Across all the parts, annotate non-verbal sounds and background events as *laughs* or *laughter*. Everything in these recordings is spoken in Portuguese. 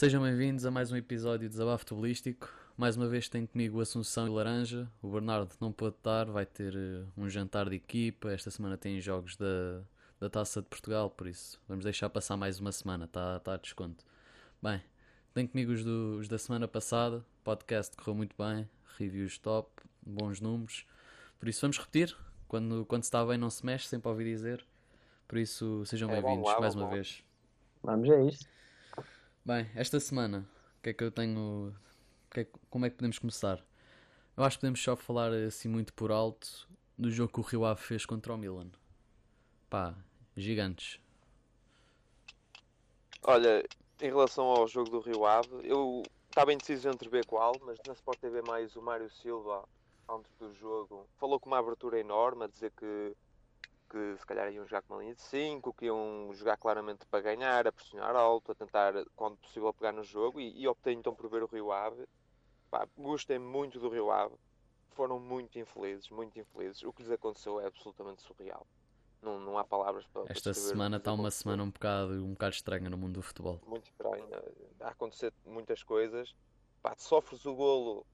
Sejam bem-vindos a mais um episódio de Desabafo Futebolístico. Mais uma vez tenho comigo o Assunção e o Laranja. O Bernardo não pôde estar, vai ter uh, um jantar de equipa. Esta semana tem jogos da, da Taça de Portugal, por isso vamos deixar passar mais uma semana, está tá a desconto. Bem, tenho comigo os, do, os da semana passada. O podcast correu muito bem, reviews top, bons números. Por isso vamos repetir. Quando, quando se está bem, não se mexe, sempre ouvi dizer. Por isso, sejam É, bem-vindos lá, mais uma vez. Vamos a isto. Bem, esta semana, o que é que eu tenho. que é como é que podemos começar? Eu acho que podemos só falar assim muito por alto do jogo que o Rio Ave fez contra o Milan. Pá, gigantes. Olha, em relação ao jogo do Rio Ave, eu estava indeciso entre ver qual, mas na Sport TV mais o Mário Silva, antes do jogo, falou com uma abertura enorme, a dizer que, que se calhar iam jogar com uma linha de 5, que iam jogar claramente para ganhar, a pressionar alto, a tentar, quando possível, pegar no jogo, e, e optei então por ver o Rio Ave. Pá, gostei muito do Rio Ave, foram muito infelizes, muito infelizes. O que lhes aconteceu é absolutamente surreal. Não, não há palavras para Esta semana está uma semana um bocado, um bocado estranha no mundo do futebol. muito estranho. A acontecer muitas coisas. Pá, sofres o golo,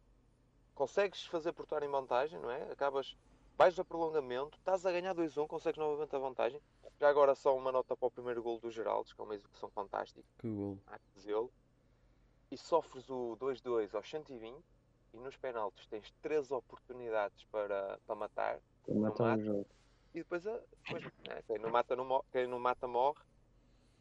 consegues fazer por estar em vantagem, não é? Acabas, vais a prolongamento, estás a ganhar 2-1, consegues novamente a vantagem. Já agora só uma nota para o primeiro golo do Geraldes, que é uma execução fantástica, Que gol. há que dizê-lo. E sofres o 2-2 aos 120 e nos penaltis tens três oportunidades para, para matar. Matar mata. o jogo. E depois, a- depois, né, quem, não mata, não morre, quem não mata morre.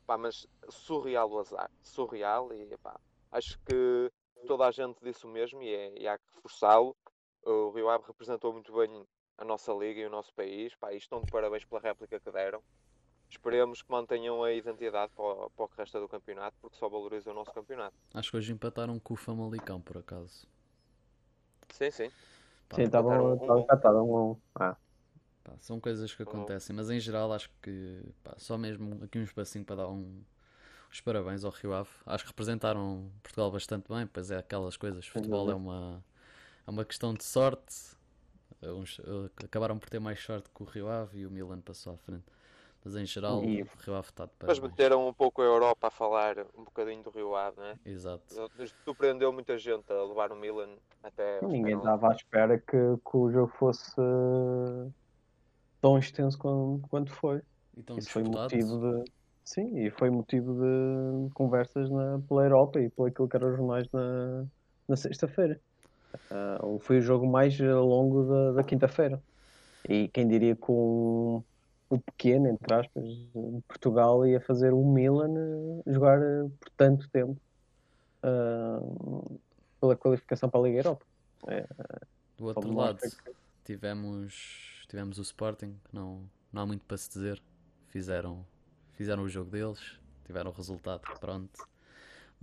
Pá, mas surreal o azar. Surreal e pá, acho que toda a gente disse o mesmo e, é, e há que reforçá-lo. O Rio Ave representou muito bem a nossa liga e o nosso país. Pá, e estão de parabéns pela réplica que deram. Esperemos que mantenham a identidade para o, para o que resta do campeonato, porque só valoriza o nosso campeonato. Acho que hoje empataram com o Famalicão, por acaso. Sim, sim. Pá, Sim, estava empataram um a um. um um. Ah, pá, são coisas que acontecem, mas em geral acho que pá, só mesmo aqui um espacinho para dar um, os parabéns ao Rio Ave. Acho que representaram Portugal bastante bem, pois é aquelas coisas. Futebol é uma, é uma questão de sorte. Uns, eh, acabaram por ter mais sorte que o Rio Ave e o Milan passou à frente. Mas em geral, E- o Rio Ave está de Mas parabéns. meteram um pouco a Europa a falar um bocadinho do Rio Ave, não é? Exato. Surpreendeu muita gente a levar o Milan até. ninguém estava à espera que, que o jogo fosse eh, tão extenso quanto, quanto foi. Então, Isso foi motivo de. Sim, e foi motivo de conversas na, pela Europa e por aquilo que eram os jornais na, na sexta-feira. Ah, foi o jogo mais eh, longo da, da quinta-feira. E quem diria que um, o pequeno, entre aspas, Portugal ia fazer o Milan eh, jogar por tanto tempo ah, pela qualificação para a Liga Europa. Do outro lado, tivemos, tivemos o Sporting, que não, não há muito para se dizer. Fizeram, fizeram o jogo deles, tiveram o resultado, pronto.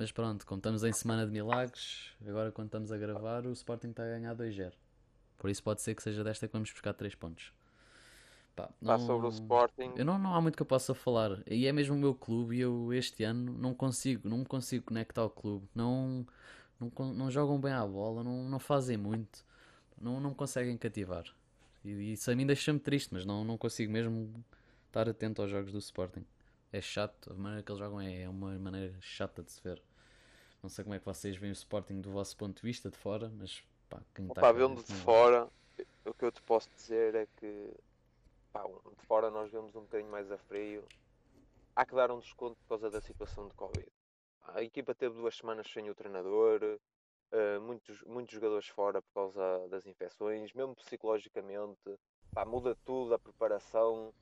Mas pronto, como estamos em semana de milagres, agora quando estamos a gravar, o Sporting está a ganhar 2-0. Por isso pode ser que seja desta que vamos buscar 3 pontos. Pá, Pá, sobre o Sporting, eu não, não há muito que eu possa falar. E é mesmo o meu clube e eu este ano não consigo, não me consigo conectar ao clube. Não, não, não jogam bem à bola, não, não fazem muito, não, não conseguem cativar. E isso a mim deixa-me triste, mas não, não consigo mesmo estar atento aos jogos do Sporting. É chato, a maneira que eles jogam é, é uma maneira chata de se ver. Não sei como é que vocês veem o Sporting do vosso ponto de vista de fora, mas pá, quem está pá, vendo de fora, o que eu te posso dizer é que pá, de fora nós vemos um bocadinho mais a frio. Há que dar um desconto por causa da situação de Covid. A equipa teve duas semanas sem o treinador, eh, muitos, muitos jogadores fora por causa das infecções, mesmo psicologicamente, pá, muda tudo, a preparação.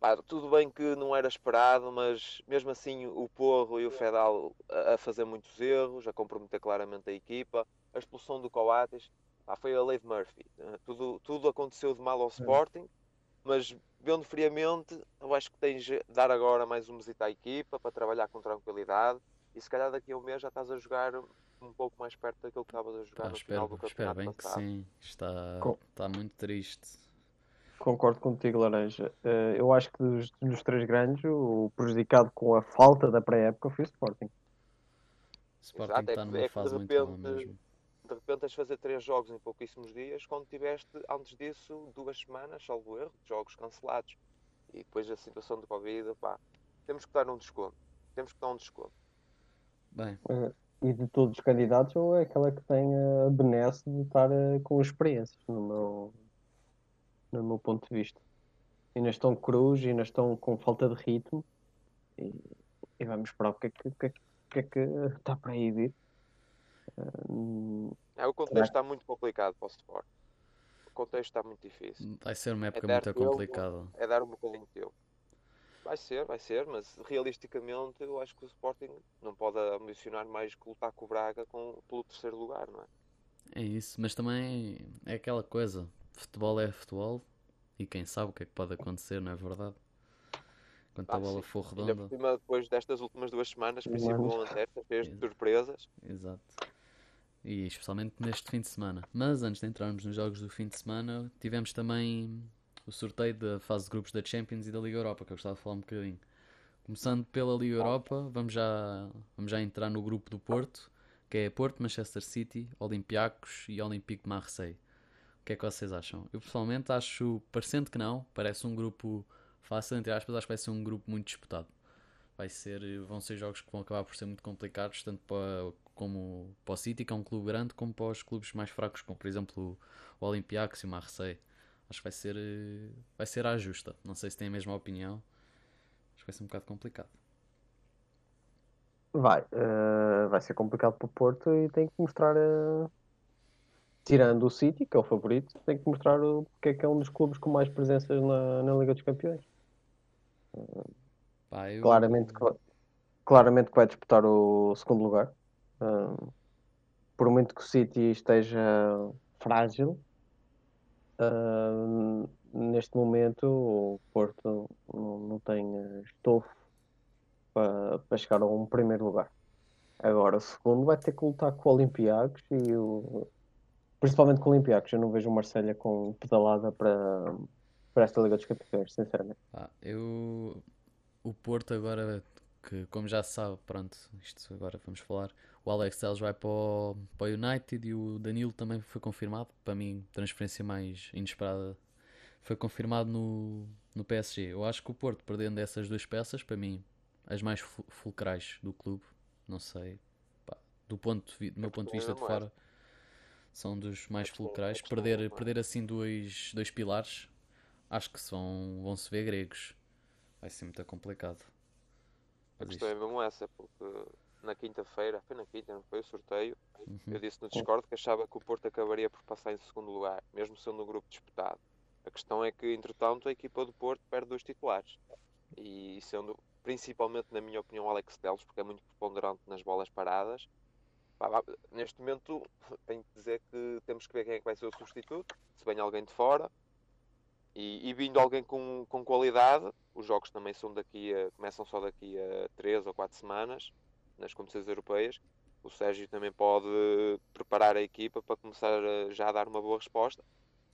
Pá, tudo bem que não era esperado, mas mesmo assim o Porro e o Fedal a, a fazer muitos erros, a comprometer claramente a equipa, a expulsão do Coates, pá, foi a lei de Murphy. Eh, Tudo, tudo aconteceu de mal ao Sporting, mas vendo friamente, eu acho que tens de dar agora mais um mesito à equipa para trabalhar com tranquilidade e se calhar daqui a um mês já estás a jogar um pouco mais perto daquilo que estavas a jogar Pá, no final espero, do espero campeonato bem que passado. sim. Está, Com- está muito triste. Concordo contigo, Laranja. Eh, eu acho que dos, dos três grandes, o prejudicado com a falta da pré-época foi o Sporting. Sporting Exato, é está que- numa é que de fase muito boa repente- mesmo. de repente tens de fazer três jogos em pouquíssimos dias, quando tiveste antes disso duas semanas, salvo erro, de jogos cancelados. E depois a situação de Covid, pá, temos que dar um desconto. Temos que dar um desconto. Bem, Eh, e de todos os candidatos, ou é aquela que tem a benesse de estar eh, com experiências, no meu, no meu ponto de vista. Ainda estão cruz, ainda estão com falta de ritmo. E, e vamos esperar o que é que, que, é que, é que está para aí vir. Eh, É, o contexto está muito complicado para o Sport. O contexto está muito difícil. vai ser uma época dar muito complicada. É dar um bocadinho de tempo. Vai ser, vai ser, mas realisticamente eu acho que o Sporting não pode ambicionar mais que lutar com o Braga com, pelo terceiro lugar, não é? É isso, mas também é aquela coisa. Futebol é futebol e quem sabe o que é que pode acontecer, não é verdade? Quando a Ah, bola sim. for Ainda por redonda. cima, depois destas últimas duas semanas, cheias de Exato. surpresas. Exato. E especialmente neste fim de semana. Mas antes de entrarmos nos jogos do fim de semana, tivemos também o sorteio da fase de grupos da Champions e da Liga Europa, que eu gostava de falar um bocadinho. Começando pela Liga Europa, vamos já, vamos já entrar no grupo do Porto, que é Porto, Manchester City, Olympiacos e Olympique de Marseille. Que é que vocês acham? Eu pessoalmente acho, parecendo que não, parece um grupo fácil, entre aspas, acho que vai ser um grupo muito disputado. Vai ser, vão ser jogos que vão acabar por ser muito complicados, tanto para, como para o City, que é um clube grande, como para os clubes mais fracos, como por exemplo o Olympiacos e o Marseille. Acho que vai ser, vai ser à justa. Não sei se têm a mesma opinião. Acho que vai ser um bocado complicado. Vai, eh, vai ser complicado para o Porto e tem que mostrar, eh, tirando o City, que é o favorito, tem que mostrar o porque é que é um dos clubes com mais presenças na, na Liga dos Campeões. Pá, eu- Claramente que, vai- claramente que vai disputar o segundo lugar. Ah, por muito que o City esteja frágil, ah, neste momento o Porto não, não tem estofo para, para chegar a um primeiro lugar. Agora, o segundo vai ter que lutar com o Olympiacos e o, principalmente com o Olympiacos. Eu não vejo o Marselha com pedalada para, para esta Liga dos Campeões, sinceramente. Pá, eu. O Porto agora, que como já se sabe, pronto, isto agora vamos falar. O Alex Telles vai para o, para o United e o Danilo também foi confirmado. Para mim, transferência mais inesperada foi confirmado no, no PSG. Eu acho que o Porto, perdendo essas duas peças, para mim, as mais fu- fulcrais do clube, não sei, pá, do, ponto, do meu ponto de vista de fora, são dos mais fulcrais. Perder, perder assim dois, dois pilares, acho que se vão, se ver gregos. Vai ser muito complicado. A questão é mesmo essa, porque na quinta-feira, foi na quinta, não foi o sorteio, Uhum. eu disse no Discord que achava que o Porto acabaria por passar em segundo lugar, mesmo sendo um grupo disputado. A questão é que, entretanto, a equipa do Porto perde dois titulares. E sendo, principalmente, na minha opinião, Alex Teles, porque é muito preponderante nas bolas paradas. Neste momento, *laughs* tenho que dizer que temos que ver quem é que vai ser o substituto, se vem alguém de fora. E, e vindo alguém com, com qualidade, os jogos também são daqui a, começam só daqui a 3 ou 4 semanas, nas competições europeias. O Sérgio também pode preparar a equipa para começar a, já a dar uma boa resposta,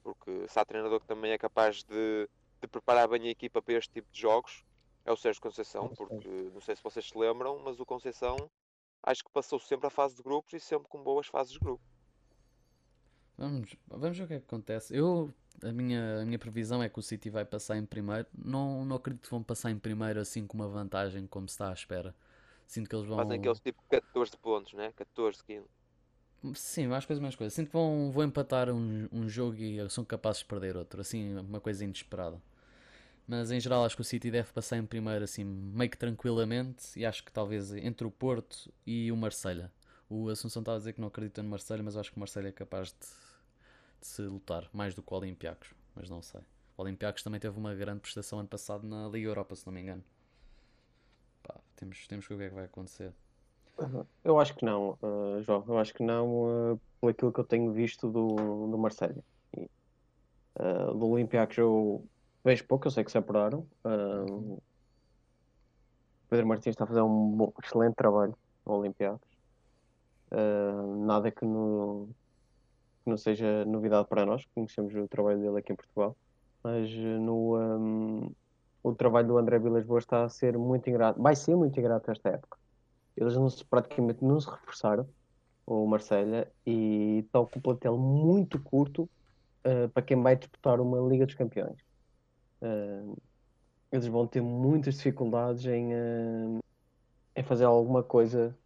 porque se há treinador que também é capaz de, de preparar bem a equipa para este tipo de jogos, é o Sérgio Conceição, porque não sei se vocês se lembram, mas o Conceição acho que passou sempre a fase de grupos e sempre com boas fases de grupo. Vamos, vamos ver o que é que acontece. Eu, a minha, a minha previsão é que o City vai passar em primeiro. Não, não acredito que vão passar em primeiro assim com uma vantagem, como se está à espera. Sinto que eles vão. Fazem aqueles tipo 14 pontos, né? 14, 15. Sim, mais coisas, mais coisas. Sinto que vão, vão empatar um, um jogo e são capazes de perder outro. Assim, uma coisa inesperada. Mas em geral acho que o City deve passar em primeiro assim, meio que tranquilamente. E acho que talvez entre o Porto e o Marselha. O Assunção estava a dizer que não acredita no Marselha, mas acho que o Marselha é capaz de, de se lutar mais do que o Olympiacos. Mas não sei. O Olympiacos também teve uma grande prestação ano passado na Liga Europa, se não me engano. Pá, temos, temos que ver o que é que vai acontecer. Eu acho que não, uh, João. Eu acho que não, uh, por aquilo que eu tenho visto do, do Marselha. Uh, do Olympiacos eu vejo pouco, eu sei que se apuraram. Uh, Pedro Martins está a fazer um bom- excelente trabalho no Olympiacos. Uh, nada que, no, que não seja novidade para nós, conhecemos o trabalho dele aqui em Portugal. Mas uh, no, um, o trabalho do André Vilas Boas está a ser muito ingrato, vai ser muito ingrato esta época. Eles não se, praticamente não se reforçaram, o Marselha, e estão com um plantel muito curto uh, para quem vai disputar uma Liga dos Campeões. Uh, eles vão ter muitas dificuldades em, uh, em fazer alguma coisa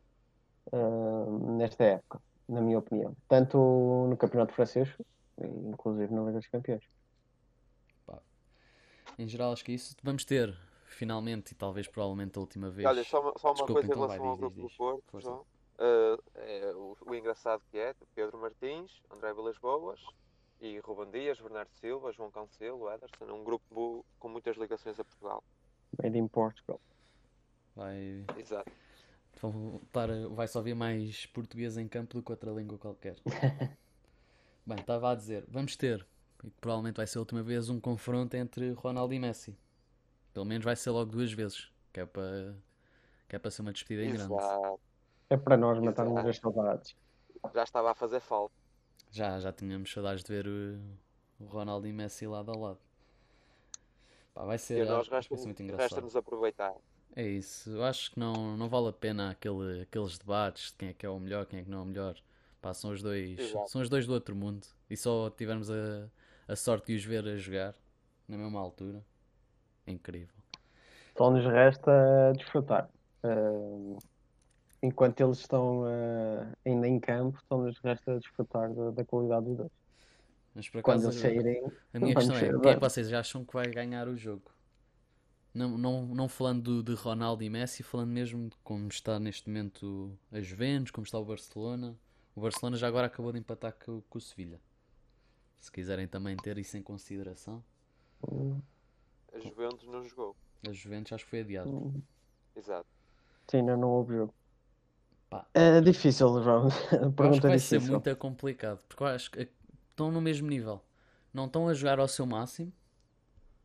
uh, nesta época, na minha opinião. Tanto no Campeonato Francês, inclusive na Liga dos Campeões. Pá. Em geral, acho que é isso vamos ter, finalmente, e talvez provavelmente a última vez. Olha, só uma, só uma Desculpa, coisa então em relação vai, ao diz, grupo diz, do Porto. João. Uh, é, o, o engraçado que é Pedro Martins, André Vilas Boas e Ruben Dias, Bernardo Silva, João Cancelo, Ederson. É um grupo com muitas ligações a Portugal. Made in Portugal. Vai, Exato. a- vai só ver mais português em campo do que outra língua qualquer. *laughs* Bem, estava a dizer, vamos ter, e provavelmente vai ser a última vez, um confronto entre Ronaldo e Messi. Pelo menos vai ser logo duas vezes, que é para, que é para ser uma despedida em grande. É para nós matarmos Exato. as saudades. Já estava a fazer falta. Já, já tínhamos saudades de ver o, o Ronaldo e Messi lado a lado. Pá, vai E ser, nós acho que vai ser muito engraçado. resta-nos aproveitar. É isso, eu acho que não, não vale a pena aquele, aqueles debates de quem é que é o melhor, quem é que não é o melhor. Pá, são os dois, Exato. são os dois do outro mundo. E só tivemos a, a sorte de os ver a jogar na mesma altura. É incrível. Só nos resta desfrutar. Uh, enquanto eles estão uh, ainda em campo, só nos resta desfrutar da, da qualidade dos dois. Mas por Quando acaso, eles saírem, a minha questão é: quem é que vocês acham que vai ganhar o jogo? Não, não, não falando do- de Ronaldo e Messi, falando mesmo de como está neste momento a Juventus, como está o Barcelona. O Barcelona já agora acabou de empatar com, com o Sevilha. Se quiserem também ter isso em consideração, A Juventus não jogou. a Juventus acho que foi adiado. hum, Exato. sim, ainda não houve jogo. Pá. É difícil, João. *laughs* A Eu acho que pergunta vai ser difícil. muito complicado, porque eu acho que estão no mesmo nível. Não estão a jogar ao seu máximo,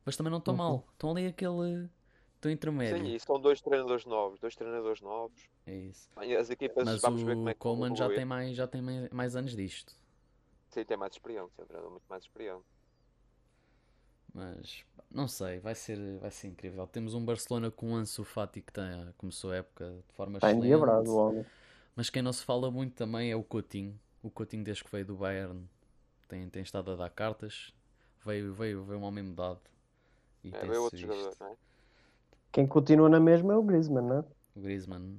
mas também não estão Uhum. mal. Estão ali aquele. Estão intermédio. Sim, e são dois treinadores novos. Dois treinadores novos. É isso. As equipas, Mas vamos ver como é o que Coleman já tem mais, já tem mais, mais anos disto. Sim, tem mais experiência. É um treinador muito mais experiente. Mas não sei, vai ser, vai ser incrível. Temos um Barcelona com Ansu Fati que tem, começou a época de forma Está excelente. endiabrado o homem. Mas quem não se fala muito também é o Coutinho. O Coutinho, desde que veio do Bayern, tem, tem estado a dar cartas. Veio, veio, veio um homem mudado. E É, é outro visto. jogador, não é? Quem continua na mesma é o Griezmann, não é? O Griezmann,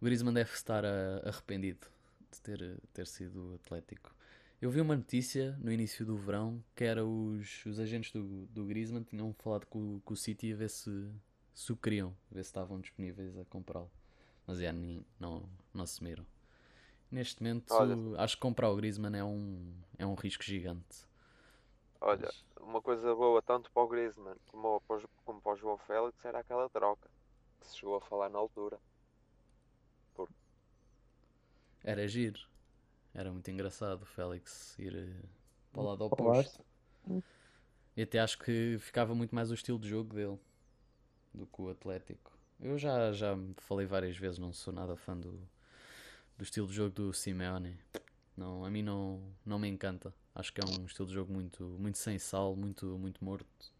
o Griezmann deve estar arrependido de ter, ter sido atlético. Eu vi uma notícia no início do verão que era os, os agentes do, do Griezmann tinham falado com, o- com o City a ver se, se o queriam, a ver se estavam disponíveis a comprá-lo. Mas é, nem- não, não assumiram. Neste momento, Olha. acho que comprar o Griezmann é um, é um risco gigante. Olha, uma coisa boa tanto para o Griezmann como para o, como para o João Félix era aquela troca que se chegou a falar na altura. Era giro. Era muito engraçado o Félix ir eh, para o lado Para o oposto. E até acho que ficava muito mais o estilo de jogo dele do que o Atlético. Eu já, já me falei várias vezes, não sou nada fã do, do estilo de jogo do Simeone. Não, a mim não, não me encanta. Acho que é um estilo de jogo muito, muito sem sal, muito, muito morto.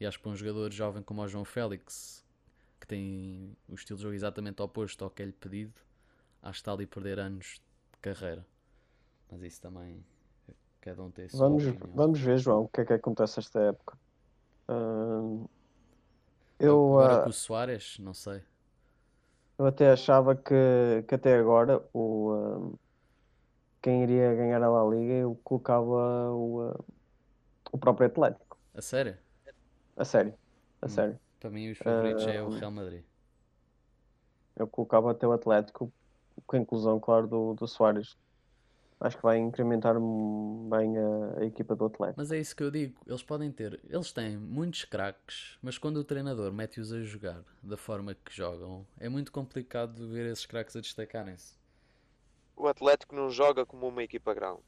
E acho que para um jogador jovem como o João Félix, que tem o estilo de jogo exatamente oposto ao que é-lhe pedido, acho que está ali a perder anos de carreira. Mas isso também, cada um tem sua Vamos, opinião. vamos ver, João, o que é que acontece esta época. Hum, eu, Agora ah, com o Soares, não sei. eu até achava que, que até agora o, hum, quem iria ganhar a La Liga eu colocava o, ah, o próprio Atlético. A sério? A sério, a Hum. sério. Para mim os favoritos é o Ah, Real Madrid. Eu colocava até o Atlético, com a inclusão, claro, do, do Soares. Acho que vai incrementar bem a, a equipa do Atlético. Mas é isso que eu digo, eles podem ter, eles têm muitos craques, mas quando o treinador mete-os a jogar da forma que jogam, é muito complicado ver esses craques a destacarem-se. O Atlético não joga como uma equipa grande.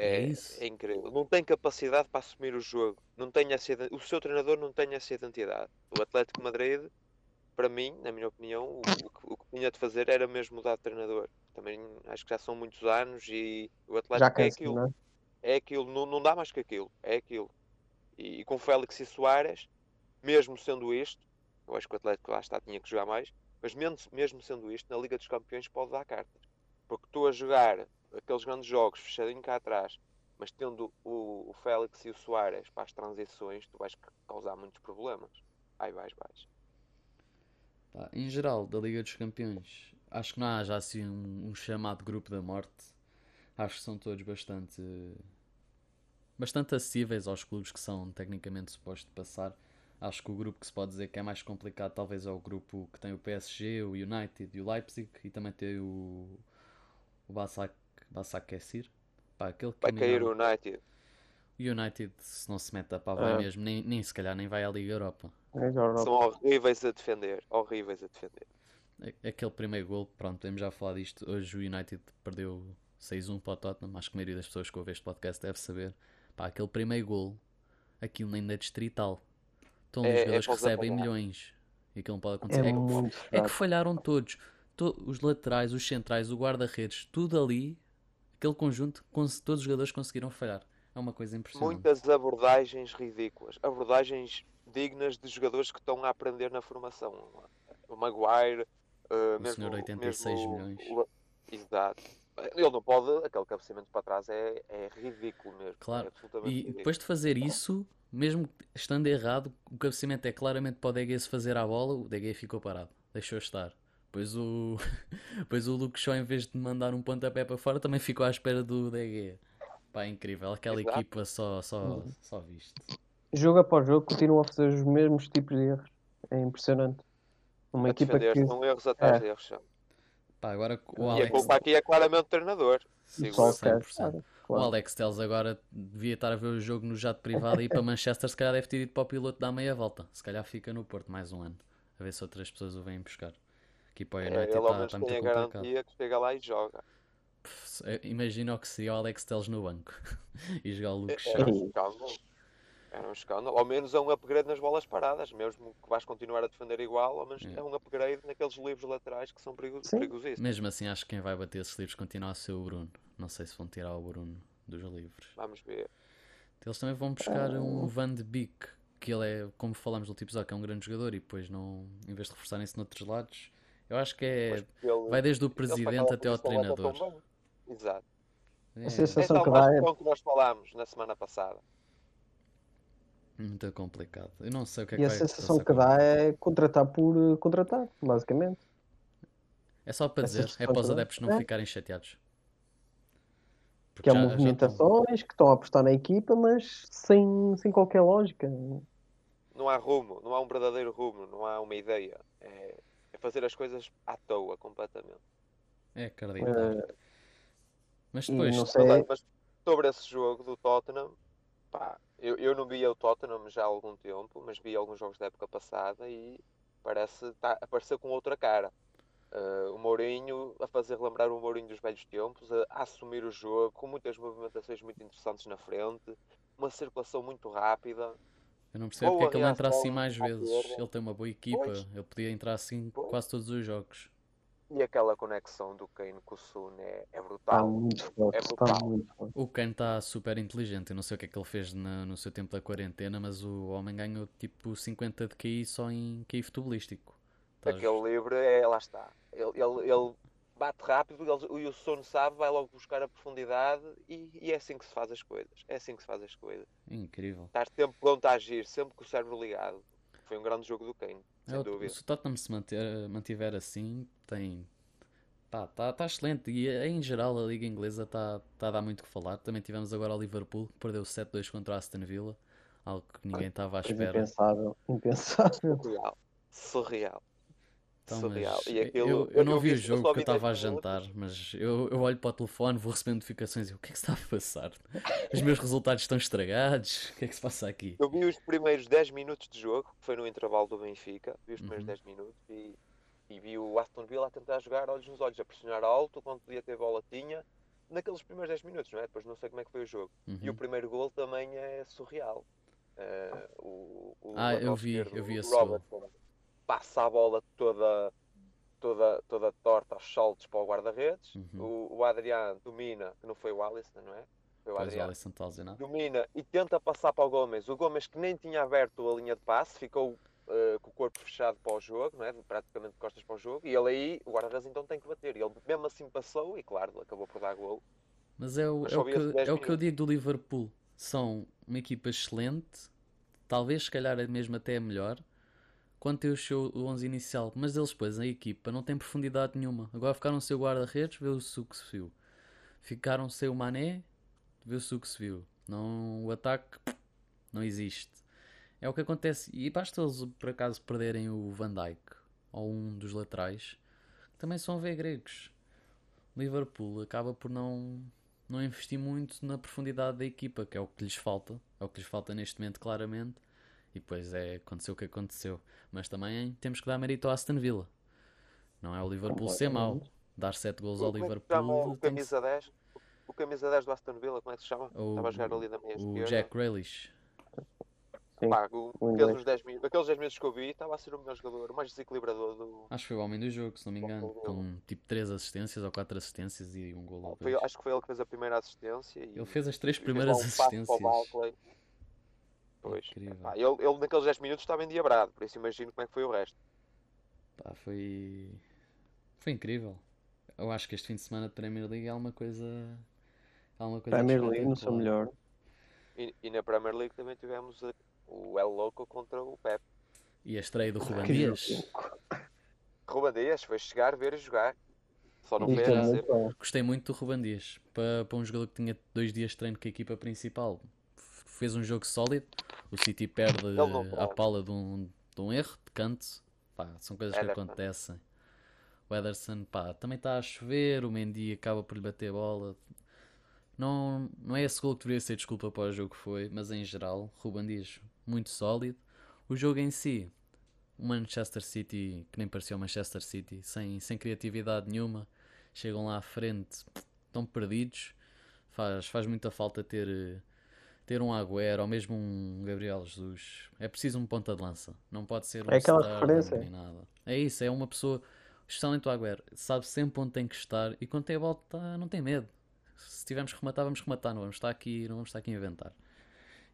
É É, isso. é incrível. Não tem capacidade para assumir o jogo. Não tem essa, o seu treinador não tem essa identidade. O Atlético Madrid, para mim, na minha opinião, o, o que- o que tinha de fazer era mesmo mudar de treinador. Também acho que já são muitos anos e o Já Atlético é cansa, aquilo. não é? É aquilo, não, não dá mais que aquilo. É aquilo. E, e com Félix e Soares, mesmo sendo isto, eu acho que o Atlético lá está, tinha que jogar mais, mas menos, mesmo sendo isto, na Liga dos Campeões pode dar cartas. Porque tu a jogar aqueles grandes jogos fechadinho cá atrás, mas tendo o, o Félix e o Soares para as transições, tu vais causar muitos problemas. Ai, vais, vais. Pá, em geral, da Liga dos Campeões, acho que não há já assim um, um chamado grupo da morte. Acho que são todos bastante bastante acessíveis aos clubes que são tecnicamente supostos passar. Acho que o grupo que se pode dizer que é mais complicado talvez é o grupo que tem o PSG, o United e o Leipzig e também tem o, o Basak, Basakesir. Pá, aquele Vai cair o United. O United, se não se mete a pá, vai É. mesmo, nem, nem se calhar nem vai à Liga. É Europa. São horríveis a defender. Horríveis a defender. Aquele primeiro gol, pronto, podemos já falar disto. Hoje o United perdeu 6-1 para o Tottenham. Acho que a maioria das pessoas que ouvem este podcast deve saber. Pá, aquele primeiro gol, aquilo nem da distrital. Estão É- os é jogadores que para os recebem apagar. milhões. E aquilo não pode acontecer. É É, que, é que falharam todos. To- os laterais, os centrais, o guarda-redes, tudo ali, aquele conjunto, todos os jogadores conseguiram falhar. É uma coisa impressionante. Muitas abordagens ridículas. Abordagens dignas de jogadores que estão a aprender na formação. O Maguire, uh, O mesmo, senhor 86 mesmo milhões. o- Exato. Ele não pode, aquele cabeceamento para trás é, é ridículo mesmo. Claro. É absolutamente E ridículo. depois de fazer isso, mesmo estando errado, o cabeceamento é claramente para o DG se fazer a bola, o DG ficou parado, deixou estar. Pois o, *laughs* pois o Luke Shaw, em vez de mandar um pontapé para fora, também ficou à espera do DG. Pá, é incrível. Aquela Exato. equipa só, só, só viste. Jogo após jogo continuam a fazer os mesmos tipos de erros. É impressionante. Uma a equipa defender que são erros atrás É. de erros. Pá, agora o E a Alex, culpa aqui é claramente do treinador. o Sigo quer. 100%. Claro, o. Alex Telles agora devia estar a ver o jogo no jato privado e ir para Manchester, se calhar deve ter ido para o piloto dar meia volta. Se calhar fica no Porto mais um ano, a ver se outras pessoas o vêm buscar. Aqui para o É, United ele ao está menos tá muito tem a garantia que chega lá e joga. Imagina o que seria o Alex Telles no banco *laughs* e jogar o É- Luke Era um escândalo. Ao menos é um upgrade nas bolas paradas. Mesmo que vais continuar a defender igual, ao menos É. é um upgrade naqueles livros laterais que são perigo- Sim. perigosíssimos. Mesmo assim, acho que quem vai bater esses livros continua a ser o Bruno. Não sei se vão tirar o Bruno dos livros. Vamos ver. Eles também vão buscar um Van de Beek, que ele é, como falamos no último episódio, que é um grande jogador e depois não, em vez de reforçarem-se noutros lados, eu acho que é. Ele- Vai desde o presidente até ao treinador. Exato. É, A sensação- É que dá é- que nós falámos na semana passada. Muito complicado. Eu não sei o que é que E a sensação que dá é contratar por eh, contratar, basicamente. É só para dizer, é para os adeptos não É. ficarem chateados. Que é já- já estão- movimentações, que estão a apostar na equipa, mas sem, sem qualquer lógica. Não há rumo, não há um verdadeiro rumo, não há uma ideia. É, é fazer as coisas à toa, completamente. É acreditar. Eh, Mas e depois, sei, mas sobre esse jogo do Tottenham, pá, eu, eu não via o Tottenham já há algum tempo, mas vi alguns jogos da época passada e parece tá, aparecer com outra cara. Uh, o Mourinho a fazer relembrar o Mourinho dos velhos tempos, a, a assumir o jogo, com muitas movimentações muito interessantes na frente, uma circulação muito rápida. eu não percebo porque é que ele entra assim mais vezes. Ele tem uma boa equipa, Pois. ele podia entrar assim Pois. quase todos os jogos. E aquela conexão do Kane com o Sun é, é está brutal. muito forte. É Está brutal. muito forte. O Kane está super inteligente. Eu não sei o que é que ele fez na- no seu tempo da quarentena, mas o homem ganhou tipo 50 de QI só em QI futebolístico. Estás- Aquele livre é, lá está. Ele, ele, ele bate rápido ele, e o sono sabe, vai logo buscar a profundidade e, e é assim que se faz as coisas. É assim que se faz as coisas. Incrível. Estás sempre pronto a agir, sempre com o cérebro ligado. Foi um grande jogo do Kane, sem o- dúvida. se o Tottenham se manter, mantiver assim, tem. Pá, tá, tá excelente. E eh, em geral a Liga Inglesa está tá a dar muito o que falar. Também tivemos agora o Liverpool, que perdeu 7-2 contra a Aston Villa, algo que ninguém estava à espera. impensável. Impensável. Surreal. Surreal. Então, Surreal. E aquilo, eu, eu não vi o isso, jogo porque eu vi estava a 10 minutos. jantar, mas eu, eu olho para o telefone, vou recebendo notificações e eu, o que é que se está a passar? Os meus resultados estão estragados? O que é que se passa aqui? Eu vi os primeiros 10 minutos de jogo, que foi no intervalo do Benfica, vi os primeiros Uhum. 10 minutos e, e vi o Aston Villa a tentar jogar olhos nos olhos, a pressionar alto, quando podia ter bola tinha, naqueles primeiros 10 minutos, não é? Depois não sei como é que foi o jogo. E o Uhum. primeiro gol também é surreal. Eh, o, o Ah, eu vi- eu vi o esse gol. Passa a bola toda, toda, toda torta aos saltos para o guarda-redes. Uhum. O, o Adriano domina, que não foi o Alisson, não é? Foi o está lesionado. domina e tenta passar para o Gomes. O Gomes que nem tinha aberto a linha de passe, ficou eh, com o corpo fechado para o jogo, não é? praticamente de costas para o jogo, e ele aí, o guarda-redes então tem que bater. E ele mesmo assim passou e claro, acabou por dar gol. Mas é o, Mas é o que, esses 10 é o que eu digo do Liverpool. São uma equipa excelente, talvez se calhar mesmo até melhor, quando tem o seu 11 inicial, mas eles depois, a equipa, não tem profundidade nenhuma. Agora ficaram sem o guarda-redes, vê-se o que se viu. Ficaram sem o Mané, vê-se o que se viu. Não, o ataque não existe. É o que acontece. E basta eles, por acaso, perderem o Van Dijk ou um dos laterais, também são ver gregos. Liverpool acaba por não, não investir muito na profundidade da equipa, que é o que lhes falta. É o que lhes falta neste momento, claramente. E depois é, aconteceu o que aconteceu. Mas também temos que dar mérito ao Aston Villa. Não é o Liverpool ser mau. Dar 7 gols ao Como é Liverpool. chama o camisa 10? O camisa 10 do Aston Villa, como é que se chama? O- Estava a jogar ali na minha O esquerda. Jack Grealish. Sim, Pá, aqueles, inglês. 10 minutos, aqueles 10 minutos que eu vi, estava a ser o melhor jogador, o mais desequilibrador do. Acho que foi o homem do jogo, se não me engano. Com tipo 3 assistências ou 4 assistências e um gol Foi- acho que foi ele que fez a primeira assistência. E, Ele fez as 3 e fez primeiras assistências. Pois. Incrível. Pá, ele, ele naqueles 10 minutos estava endiabrado, por isso imagino como é que foi o resto. Pá, foi. Foi incrível. Eu acho que este fim de semana de Premier League é uma coisa. É uma coisa Premier League seu espetacular. melhor. E, e na Premier League também tivemos eh, o El Loco contra o Pep. E a estreia do Ruben Que Dias. Ruben Dias foi chegar, ver e jogar. Só não dizer. também, pá, Gostei muito do Ruben Dias. Para, para um jogador que tinha dois dias de treino com a equipa principal, fez um jogo sólido. O City perde a pala de um, de um erro, de canto. Pá, são coisas que Ederson. acontecem. O Ederson, pá, também está a chover. O Mendy acaba por lhe bater a bola. Não, não é esse gol que deveria ser desculpa para o jogo que foi, mas em geral, Ruben muito sólido. O jogo em si, o Manchester City, que nem parecia o Manchester City, sem, sem criatividade nenhuma, chegam lá à frente, estão perdidos. Faz, faz muita falta ter, eh, ter um Agüero ou mesmo um Gabriel Jesus. É preciso um ponta de lança, não pode ser um É aquela Sterling referência. nem nada. É isso, é uma pessoa, especialmente o Agüero, sabe sempre onde tem que estar e quando tem a bola tá- não tem medo. Se tivermos que rematar, vamos rematar, não vamos estar aqui, não vamos estar aqui a inventar.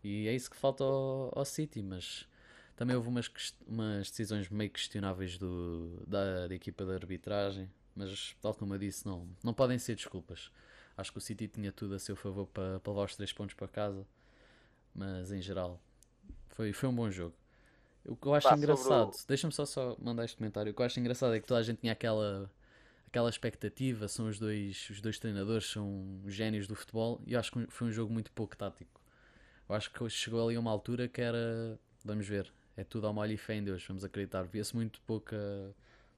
E é isso que falta ao, ao City, mas também houve umas, umas decisões meio questionáveis do, da, da equipa de arbitragem, mas tal como eu disse, não, não podem ser desculpas. Acho que o City tinha tudo a seu favor para, para levar os três pontos para casa, mas em geral foi, foi um bom jogo. O que eu acho Pá, engraçado, o- deixa-me só, só mandar este comentário. O que eu acho engraçado é que toda a gente tinha aquela, aquela expectativa. São os dois, os dois treinadores, são gênios do futebol, e eu acho que foi um jogo muito pouco tático. Eu acho que chegou ali a uma altura que era, vamos ver, é tudo ao molho e fé em Deus, vamos acreditar. Via-se muito pouca,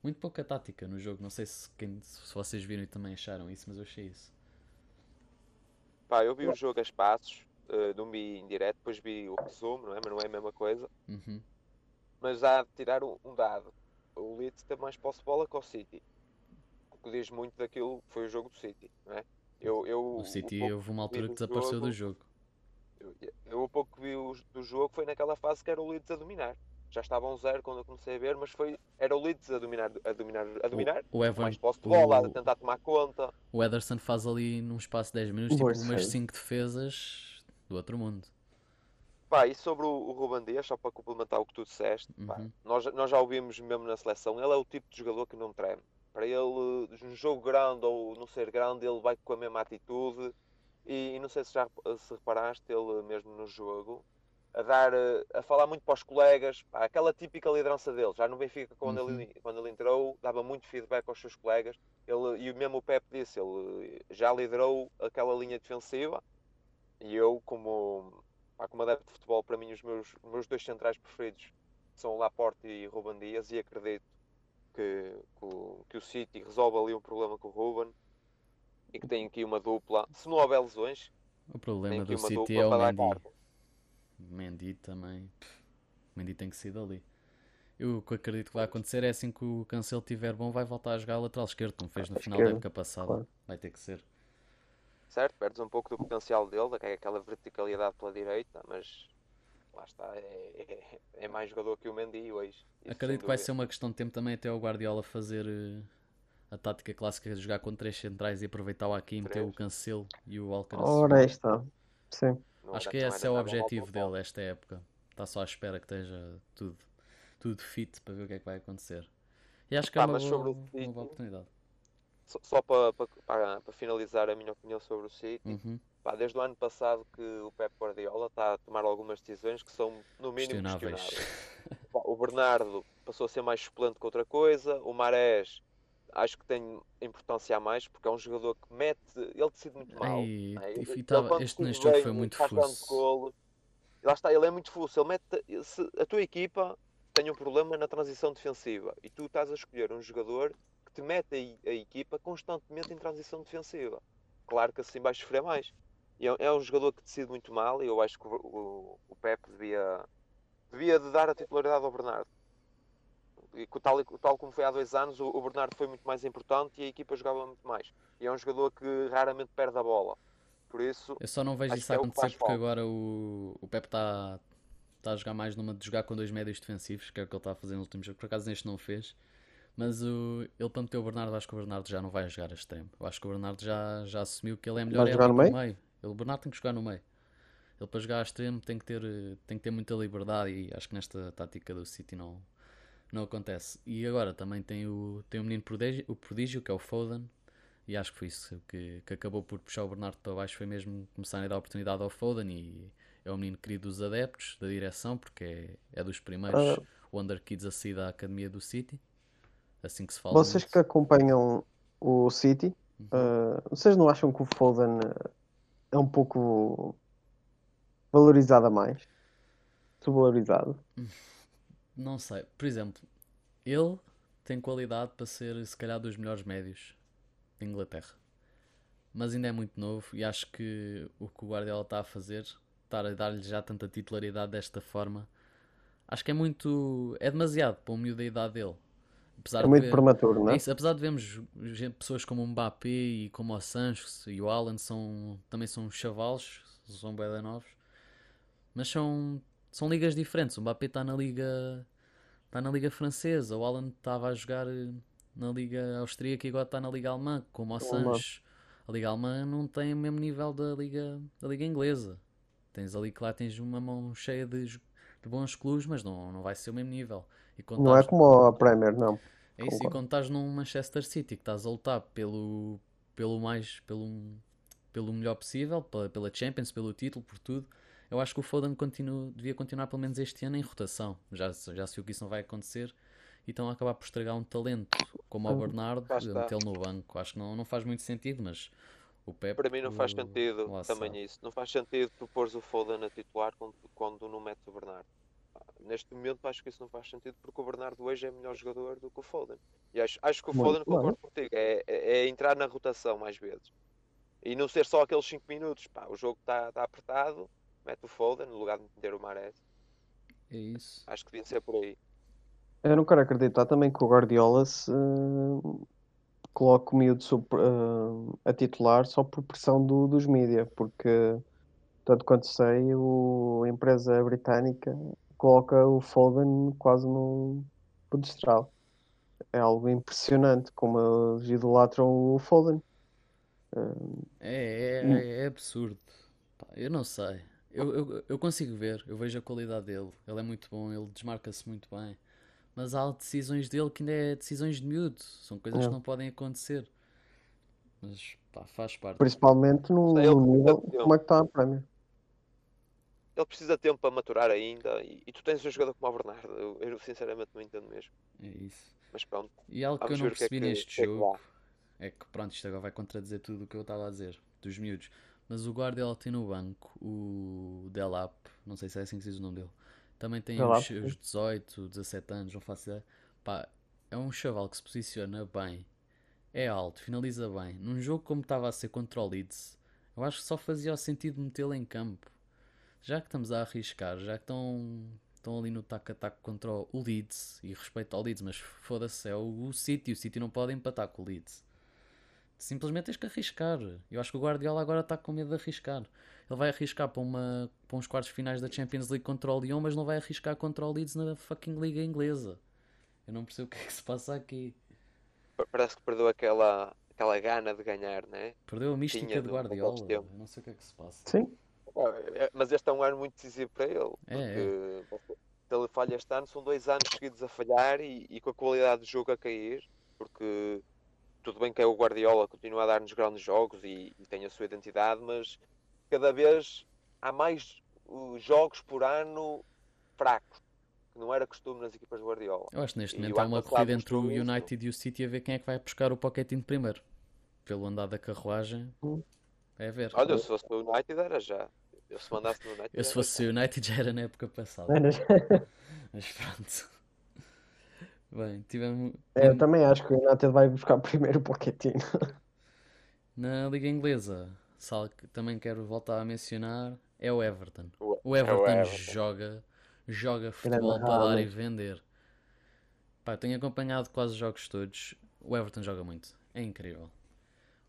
muito pouca tática no jogo. Não sei se, quem, se vocês viram e também acharam isso, mas eu achei isso. Pá, eu vi o jogo a espaços, eh, não vi em direto, depois vi o resumo, não é? Mas não é a mesma coisa. Uhum. Mas há de tirar um, um dado. O Leeds tem mais posse de bola que o City. O que diz muito daquilo que foi o jogo do City, não é? Eu, eu, O City pouco houve uma altura que desapareceu do jogo. Eu, eu o pouco que vi o- do jogo foi naquela fase que era o Leeds a dominar. Já estava um zero quando eu comecei a ver, mas foi, era o Leeds a dominar, a dominar, a dominar. O Evan, mais posse de bola, a o, tentar tomar conta. o Ederson faz ali num espaço de 10 minutos, tipo umas série. 5 defesas do outro mundo. Pá, e sobre o, o Ruben Dias, só para complementar o que tu disseste, pá, Uhum. nós, nós já o vimos mesmo na seleção, ele é o tipo de jogador que não treme. Para ele, um jogo grande ou não ser grande, ele vai com a mesma atitude. E, e não sei se já se reparaste, ele mesmo no jogo, a dar, a falar muito para os colegas, pá, aquela típica liderança dele. Já no Benfica, quando, Uhum. ele, quando ele entrou, dava muito feedback aos seus colegas. Ele, e mesmo o Pep disse, ele já liderou aquela linha defensiva. E eu, como, como adepto de futebol, para mim, os meus, os meus dois centrais preferidos são o Laporte e Ruben Dias. E acredito que, que, o, que o City resolve ali um problema com o Ruben e que tem aqui uma dupla. Se não houver lesões, O problema do City é o Mendy. Mendy também. Mendy tem que sair dali. Eu o que acredito que vai acontecer é assim que o Cancelo estiver bom, vai voltar a jogar a lateral esquerdo, como fez no final da época passada. claro. Vai ter que ser. Certo? Perdes um pouco do potencial dele, que é aquela verticalidade pela direita, mas lá está, é, é, é mais jogador que o Mendy hoje. Isso Acredito que vai ser uma questão de tempo também até o Guardiola fazer eh, a tática clássica de jogar com três centrais e aproveitar o Aqui, meter o. Cancelo e o Alcaraz. Ora, está. Sim. Não Acho era- que esse é o objetivo dele esta época. Está só à espera que esteja tudo, tudo fit para ver o que é que vai acontecer. E acho que é Pá, uma boa, sobre o uma boa oportunidade. Só, só para, para, para- finalizar a minha opinião sobre o City, Uhum. pá, desde o ano passado que o Pep Guardiola está a tomar algumas decisões que são no mínimo Questionáveis. questionáveis. O Bernardo passou a ser mais suplente que outra coisa. O Marés acho que tem importância a mais porque é um jogador que mete, ele decide muito mal. Né? Ele- ele, este neste jogo foi muito fuso. lá está, ele é muito fuso. Ele mete, se a tua equipa tem um problema na transição defensiva e tu estás a escolher um jogador te mete a, a equipa constantemente em transição defensiva. Claro que assim vais sofrer mais. É, é um jogador que decide muito mal e eu acho que o, o, o Pep devia, devia de dar a titularidade ao Bernardo. E tal, tal como foi há dois anos, o, o Bernardo foi muito mais importante e a equipa jogava muito mais. E é um jogador que raramente perde a bola. Por isso, Eu só não vejo isso é acontecer faz porque falta. agora o, o Pep está tá a jogar mais numa de jogar com dois médios defensivos, que é o que ele está a fazer no último jogo. Por acaso neste não fez. Mas o, ele para meter o Bernardo, acho que o Bernardo já não vai jogar a extremo. Eu acho que o Bernardo já, já assumiu que ele é melhor Vai jogar no meio? meio. Ele, o Bernardo tem que jogar no meio. Ele para jogar a extremo tem que ter, tem que ter muita liberdade e acho que nesta tática do City não, não acontece. E agora também tem o, tem o menino prodígio, o prodígio, que é o Foden, e acho que foi isso que, que acabou por puxar o Bernardo para baixo, foi mesmo começarem a dar oportunidade ao Foden e é um menino querido dos adeptos, da direção, porque é, é dos primeiros Ah. Wonder Kids a sair da academia do City. Assim que se fala Vocês muito. que acompanham o City, Uhum. uh, vocês não acham que o Foden uh, é um pouco valorizado a mais? Subvalorizado? Não sei. Por exemplo, ele tem qualidade para ser, se calhar, dos melhores médios de Inglaterra. Mas ainda é muito novo e acho que o que o Guardiola está a fazer, estar a dar-lhe já tanta titularidade desta forma, acho que é muito. é demasiado para um miúdo da idade dele. Apesar É de muito ver- prematuro, não é é? isso, apesar de vermos pessoas como o Mbappé e como o Sancho e o Alan são, também são chavalos, são da novos, mas são, são ligas diferentes. O Mbappé está na liga está na liga francesa, o Alan estava a jogar eh, na liga austríaca e agora está na liga alemã, como o. Sancho. A liga alemã não tem o mesmo nível da liga da liga inglesa. Tens ali que lá tens uma mão cheia de, de bons clubes, mas não, não vai ser o mesmo nível. E quando Não é estás- como a Premier, não. é isso, e Concordo. quando estás num Manchester City que estás a lutar pelo, pelo mais, pelo, pelo melhor possível, pela, pela Champions, pelo título, por tudo, eu acho que o Foden continua, devia continuar pelo menos este ano em rotação. Já, já sei que isso não vai acontecer, e estão a acabar por estragar um talento como o. Bernardo, metê-lo no banco. Acho que não, não faz muito sentido, mas o Pep. para mim não faz sentido lá também sabe. isso. Não faz sentido tu pôres o Foden a titular quando, quando não metes o Bernardo. Neste momento acho que isso não faz sentido porque o Bernardo hoje é melhor jogador do que o Foden. E acho, acho que o Foden, concordo contigo, é, é- é entrar na rotação mais vezes. E não ser só aqueles 5 minutos. Pá, o jogo está tá apertado, mete o Foden no lugar de meter o Mares. É isso. Acho que devia ser por aí. Eu não quero acreditar também que o Guardiola se uh, coloque o miúdo sob, uh, a titular só por pressão do- dos mídia, porque, tanto quanto sei, o, a empresa britânica coloca o Foden quase num pedestral. É algo impressionante como eles idolatram o Foden. Uh, É, Hum. é, é absurdo. Eu não sei. Eu, eu, eu consigo ver, eu vejo a qualidade dele. Ele é muito bom, ele desmarca-se muito bem. Mas há decisões dele que ainda é decisões de miúdo. São coisas É. que não podem acontecer. Mas pá, faz parte. principalmente ele num nível como é que está a Premier. Ele precisa de tempo para maturar ainda. E, e tu tens um jogador como o Bernardo. Eu, eu sinceramente não entendo mesmo. É isso. Mas pronto, E algo que eu não que é percebi que, neste que é que jogo dá. é que, pronto, isto agora vai contradizer tudo o que eu estava a dizer, dos miúdos. Mas o Guardiola tem no banco o Delap, não sei se é assim que se diz o nome dele. Também tem Delap, os, os 18, 17 anos, não faço ideia. Pá, é um chaval que se posiciona bem, é alto, finaliza bem. Num jogo como estava a ser contra o Leeds, eu acho que só fazia o sentido metê-lo em campo. Já que estamos a arriscar, já que estão, estão ali no tac-a-tac contra o Leeds, e respeito ao Leeds, mas foda-se, é o, o City, o City não pode empatar com o Leeds. Simplesmente tens que arriscar. Eu acho que o Guardiola agora está com medo de arriscar. Ele vai arriscar para, uma, para uns quartos finais da Champions League contra o Lyon, mas não vai arriscar contra o Leeds na fucking Liga Inglesa. Eu não percebo o *laughs* que é que se passa aqui. Pa- Parece que perdeu aquela, aquela gana de ganhar, né? Perdeu a mística Tinha de Guardiola. não sei o que é que se passa. Sim, Mas este é um ano muito decisivo para ele. É, Porque se ele falha este ano, são dois anos seguidos a falhar e, e com a qualidade de jogo a cair. Porque tudo bem que é o Guardiola, continua a dar-nos grandes jogos e, e tem a sua identidade, mas cada vez há mais uh, jogos por ano fracos. que não era costume nas equipas do Guardiola. Eu acho que neste momento há uma corrida entre o mostrou isso. United e o City a ver quem é que vai buscar o Pochettino primeiro. Pelo andar da carruagem, Hum. é ver. Olha, se fosse o United era já. Eu se mandasse no United. Eu se fosse o United já era na época passada. Mas, *laughs* pronto. Bem, tivemos. eu também acho que o United vai buscar primeiro o Pochettino. *laughs* Na Liga Inglesa, sal que também quero voltar a mencionar, é o Everton. O- O é Everton, Everton. joga, joga futebol para dar e vender. Pá, tenho acompanhado quase os jogos todos. O Everton joga muito. É incrível.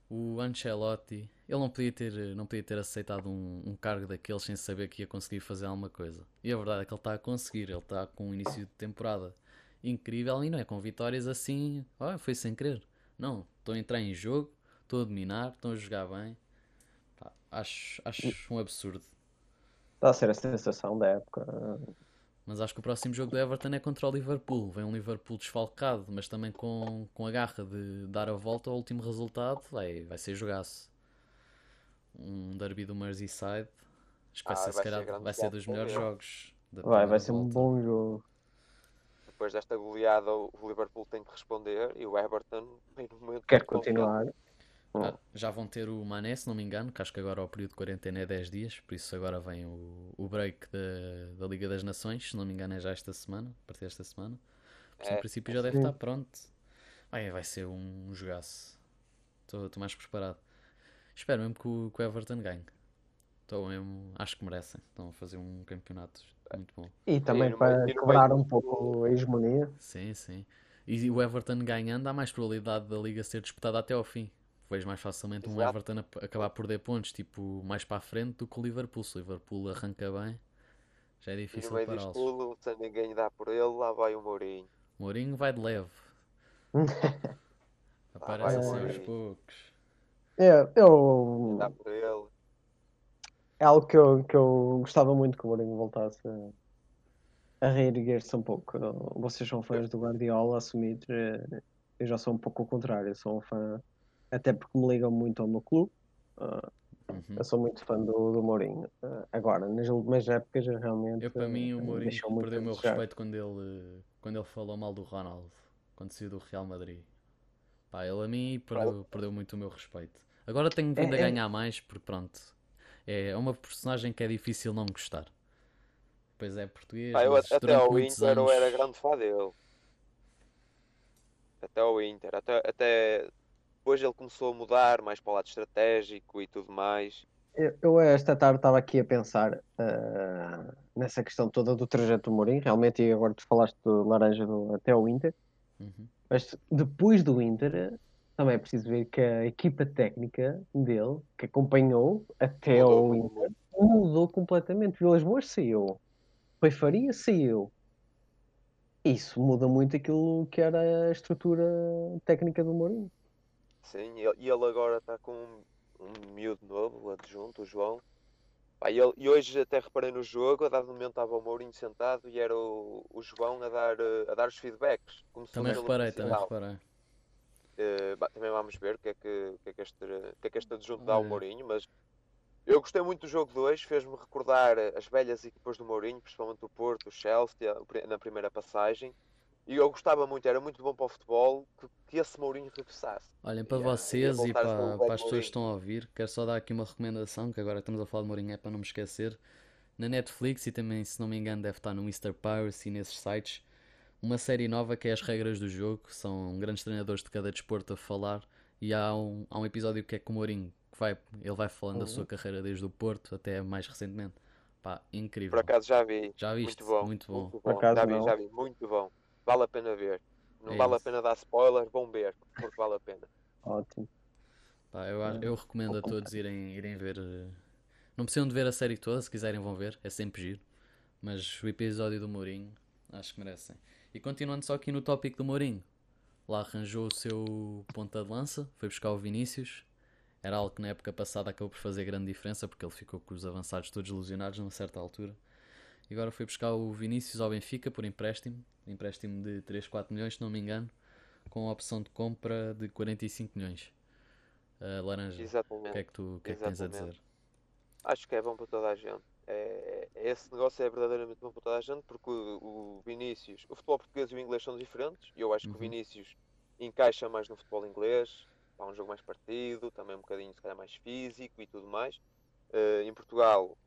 O Ancelotti, ele não podia ter, não podia ter aceitado um, um cargo daqueles sem saber que ia conseguir fazer alguma coisa. E a verdade é que ele está a conseguir. Ele está com um início de temporada incrível e não é com vitórias assim. Oh, foi sem querer. Não, estão a entrar em jogo, estão a dominar, estão a jogar bem. Pá, acho, acho um absurdo. Está a ser a sensação da época. Mas acho que o próximo jogo do Everton é contra o Liverpool. Vem um Liverpool desfalcado, mas também com, com a garra de dar a volta ao último resultado. Vai, vai ser jogaço. Um derby do Merseyside. Acho que vai Ah, ser, se calhar, vai ser dos melhores jogos. da Vai, vai ser um volta. bom jogo. Depois desta goleada, o Liverpool tem que responder e o Everton, *laughs* no momento, Quer de confiança. Continuar. Ah, já vão ter o Mané, se não me engano, que acho que agora o período de quarentena é 10 dias, por isso agora vem o, o break da, da Liga das Nações, se não me engano é já esta semana, a partir desta semana. Por isso, no É, princípio já deve sim. estar pronto. Ai, vai ser um jogaço. Estou mais preparado. Espero mesmo que o, que o Everton ganhe. Estou mesmo, acho que merecem. Estão a fazer um campeonato muito bom. E também para e no quebrar um pouco a hegemonia. Sim, sim. E o Everton ganhando, há mais probabilidade da liga ser disputada até ao fim. Vejo mais facilmente um Exato. Everton a- acabar por perder pontos, tipo, mais para a frente do que o Liverpool. Se o Liverpool arranca bem, já é difícil disto pará-los. tudo, sem ninguém dar por ele, lá vai o Mourinho. Mourinho vai de leve. *laughs* Aparece assim aos poucos. É, eu, Dá por ele. é algo que eu, que eu gostava muito que o Mourinho voltasse a, a reerguer-se um pouco. Vocês são fãs do Guardiola, assumir. eh, Eu já sou um pouco o contrário. Sou um fã, até porque me ligam muito ao meu clube. ah, Uhum. Eu sou muito fã do, do Mourinho. Ah, agora, nas últimas épocas, eu realmente. Eu, para mim, o Mourinho perdeu o meu desejar. respeito quando ele, quando ele falou mal do Ronaldo, quando saiu do Real Madrid. Pá, ele a mim perdeu, perdeu muito o meu respeito. Agora tenho vindo a É- é- ganhar mais, porque pronto, é uma personagem que é difícil não gostar. Pois é, português, Pá, eu mas até ao Inter eu era anos- grande fã dele. Até ao Inter. Até, até depois ele começou a mudar mais para o lado estratégico e tudo mais. Eu, eu esta tarde estava aqui a pensar ah, nessa questão toda do trajeto do Mourinho, realmente, e agora tu falaste do Laranja do- até o Inter, Uhum. mas depois do Inter também é preciso ver que a equipa técnica dele, que acompanhou até Mudou muito. Inter, mudou completamente. Vilas Boas saiu, Rui Faria saiu. Isso muda muito aquilo que era a estrutura técnica do Mourinho. Sim, e ele, agora está com um, um miúdo novo, o adjunto, o João. Pá, e, ele- e hoje até reparei no jogo, a dado momento estava o Mourinho sentado e era o, o João a dar, eh, a dar os feedbacks. Também reparei, também reparei. Eh, bah, também vamos ver o que é que, que, é que este, que é que este adjunto dá ao. Mourinho, mas eu gostei muito do jogo 2, fez-me recordar as velhas equipas do Mourinho, principalmente o Porto, o Chelsea, na primeira passagem. E eu gostava muito, era muito bom para o futebol que, que esse Mourinho regressasse. Olhem, para ia vocês e para, para as pessoas Mourinho. que estão a ouvir, quero só dar aqui uma recomendação, que agora estamos a falar de Mourinho, é para não me esquecer. Na Netflix e também, se não me engano, deve estar no Mr. Piracy nesses sites, uma série nova que é As Regras do Jogo, são grandes treinadores de cada desporto a falar, e há um, há um episódio que é com o Mourinho, que vai, ele vai falando da Uhum. sua carreira desde o Porto até mais recentemente. Pá, incrível. Por acaso já vi. Já viste? Muito bom. Muito bom. Por acaso já vi, não. já vi. Muito bom. Vale a pena ver. Não É vale a pena dar spoiler, vão ver, porque vale a pena. Ótimo. Pá, eu, eu recomendo a todos irem, irem ver. eh, Não precisam de ver a série toda, se quiserem vão ver, é sempre giro. Mas o episódio do Mourinho, acho que merecem. E continuando só aqui no tópico do Mourinho, lá arranjou o seu ponta de lança, foi buscar o Vinícius. Era algo que na época passada acabou por fazer grande diferença, porque ele ficou com os avançados todos ilusionados numa certa altura. E agora foi buscar o Vinícius ao Benfica por empréstimo, empréstimo de 3, 4 milhões, se não me engano, com a opção de compra de 45 milhões. Uh, laranja, o Exatamente. que é que tu o que é que tens a dizer? Acho que é bom para toda a gente. É, é- esse negócio é verdadeiramente bom para toda a gente, porque o, o Vinícius, o futebol português e o inglês são diferentes, e eu acho que o Uhum. Vinícius encaixa mais no futebol inglês, é um jogo mais partido, também um bocadinho se calhar mais físico e tudo mais. Eh, em Portugal, o,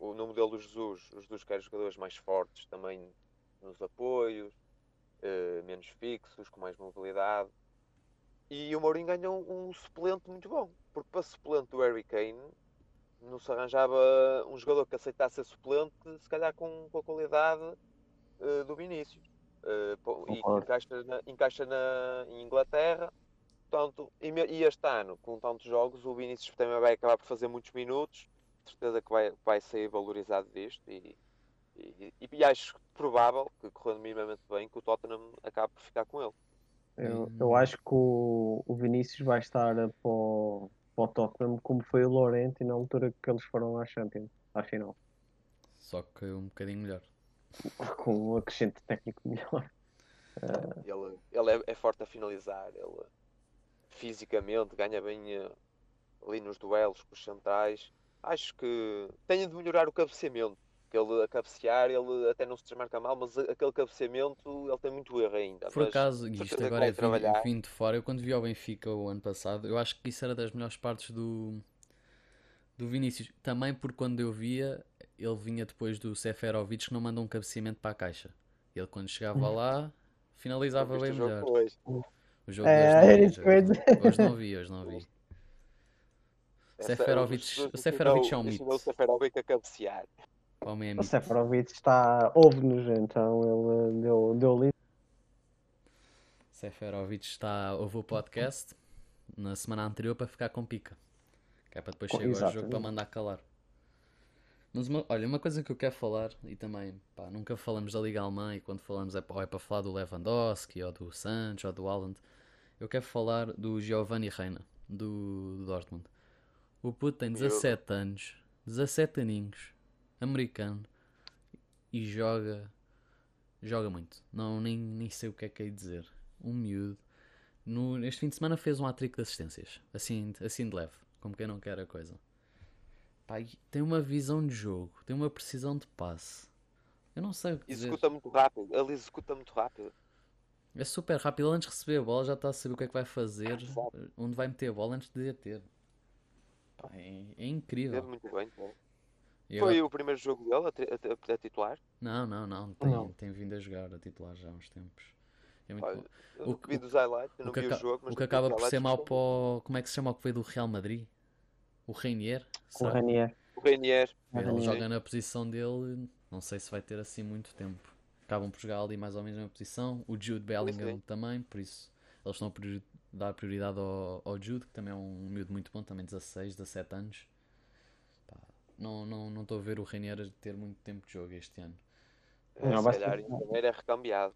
no modelo do Jesus, os Jesus quer jogadores mais fortes também nos apoios, eh, menos fixos, com mais mobilidade. E o Mourinho ganha um, um suplente muito bom, porque para suplente do Harry Kane não se arranjava um jogador que aceitasse ser suplente, se calhar com, com a qualidade eh, do Vinícius. Eh, e que encaixa, na, encaixa na, em Inglaterra. Portanto, e, e este ano, com tantos jogos, o Vinícius também vai acabar por fazer muitos minutos. Certeza que vai, vai sair valorizado disto. E, e, e acho provável que, correndo minimamente bem, que o Tottenham acabe por ficar com ele. Eu, Hum. eu acho que o, o Vinícius vai estar para o, para o Tottenham como foi o Lorente na altura que eles foram à Champions, à final, Só que um bocadinho melhor. *laughs* com um acrescente técnico melhor. Ele, ele é, é forte a finalizar, ele fisicamente ganha bem eh, ali nos duelos com os centrais. Acho que tem de melhorar o cabeceamento. Que ele a cabecear, ele até não se desmarca mal, mas aquele cabeceamento ele tem muito erro ainda. Por mas acaso, e isto agora é vindo, trabalhar. vindo de fora, eu quando vi ao Benfica o ano passado, eu acho que isso era das melhores partes do, do Vinícius. Também porque quando eu via, ele vinha depois do Seferovic que não manda um cabeceamento para a caixa. Ele quando chegava lá, finalizava bem o jogo melhor. hoje. O jogo É, hoje não, hoje não vi, hoje não vi. *laughs* Essa- Seferovic- o Seferovic ensinou- é um mito. o Seferovic a cabecear. O homem é O. Seferovic está ouve-nos, então ele deu, deu livre. Seferovic está, ouve o podcast na semana anterior para ficar com pica. Que é para depois chegar ao jogo para mandar calar. Mas uma- olha, uma coisa que eu quero falar, e também pá, nunca falamos da Liga Alemã, e quando falamos é, é para falar do Lewandowski, ou do Santos, ou do Haaland. Eu quero falar do Giovanni Reina, do, do Dortmund. O puto tem Miúdo. 17 anos, 17 aninhos, americano, e joga joga muito. Não, nem, nem sei o que é que é dizer. Um miúdo. No, este fim de semana fez um hat-trick de assistências. Assim, assim de leve. Como quem não quer a coisa. Pá, tem uma visão de jogo. Tem uma precisão de passe. Eu não sei o que dizer. Executa muito rápido. Ele executa muito rápido. É super rápido. Ele antes de receber a bola já está a saber o que é que vai fazer. Onde vai meter a bola antes de a ter. Pá, é, é incrível. Teve muito bem. E Foi agora- o primeiro jogo dele a, a- a- a titular. Não, não, não. Tem, Não. tem vindo a jogar a titular já há uns tempos. É muito Olha, bom. Eu O que- vi dos highlights, não que, vi o jogo, mas o que acaba por ser mau gostei para o... Como é que se chama o que veio do Real Madrid? O Reinier? O Será? Ranier. O Reinier. Ele Ranier. joga na posição dele, não sei se vai ter assim muito tempo. Acabam por jogar ali mais ou menos na posição. O Jude Bellingham também, por isso eles estão dar prioridade ao, ao Jude, que também é um miúdo muito bom, também 16, 17 anos. Pá, não estou não, não estou a ver o Reinier ter muito tempo de jogo este ano. Eh, Não, se calhar é recambiado.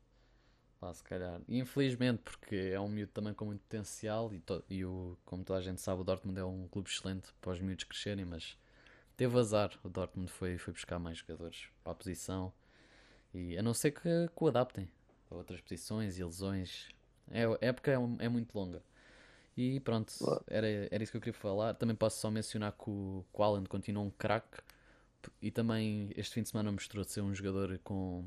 Pá, se calhar. Infelizmente, porque é um miúdo também com muito potencial e, to- e o, como toda a gente sabe, o Dortmund é um clube excelente para os miúdos crescerem, mas teve azar. O Dortmund foi, foi buscar mais jogadores para a posição e a não ser que, que o adaptem a outras posições e lesões. É, a época é, um- é muito longa. E pronto, era, era isso que eu queria falar. Também posso só mencionar que o, que o Haaland continua um craque e também este fim de semana mostrou ser um jogador com,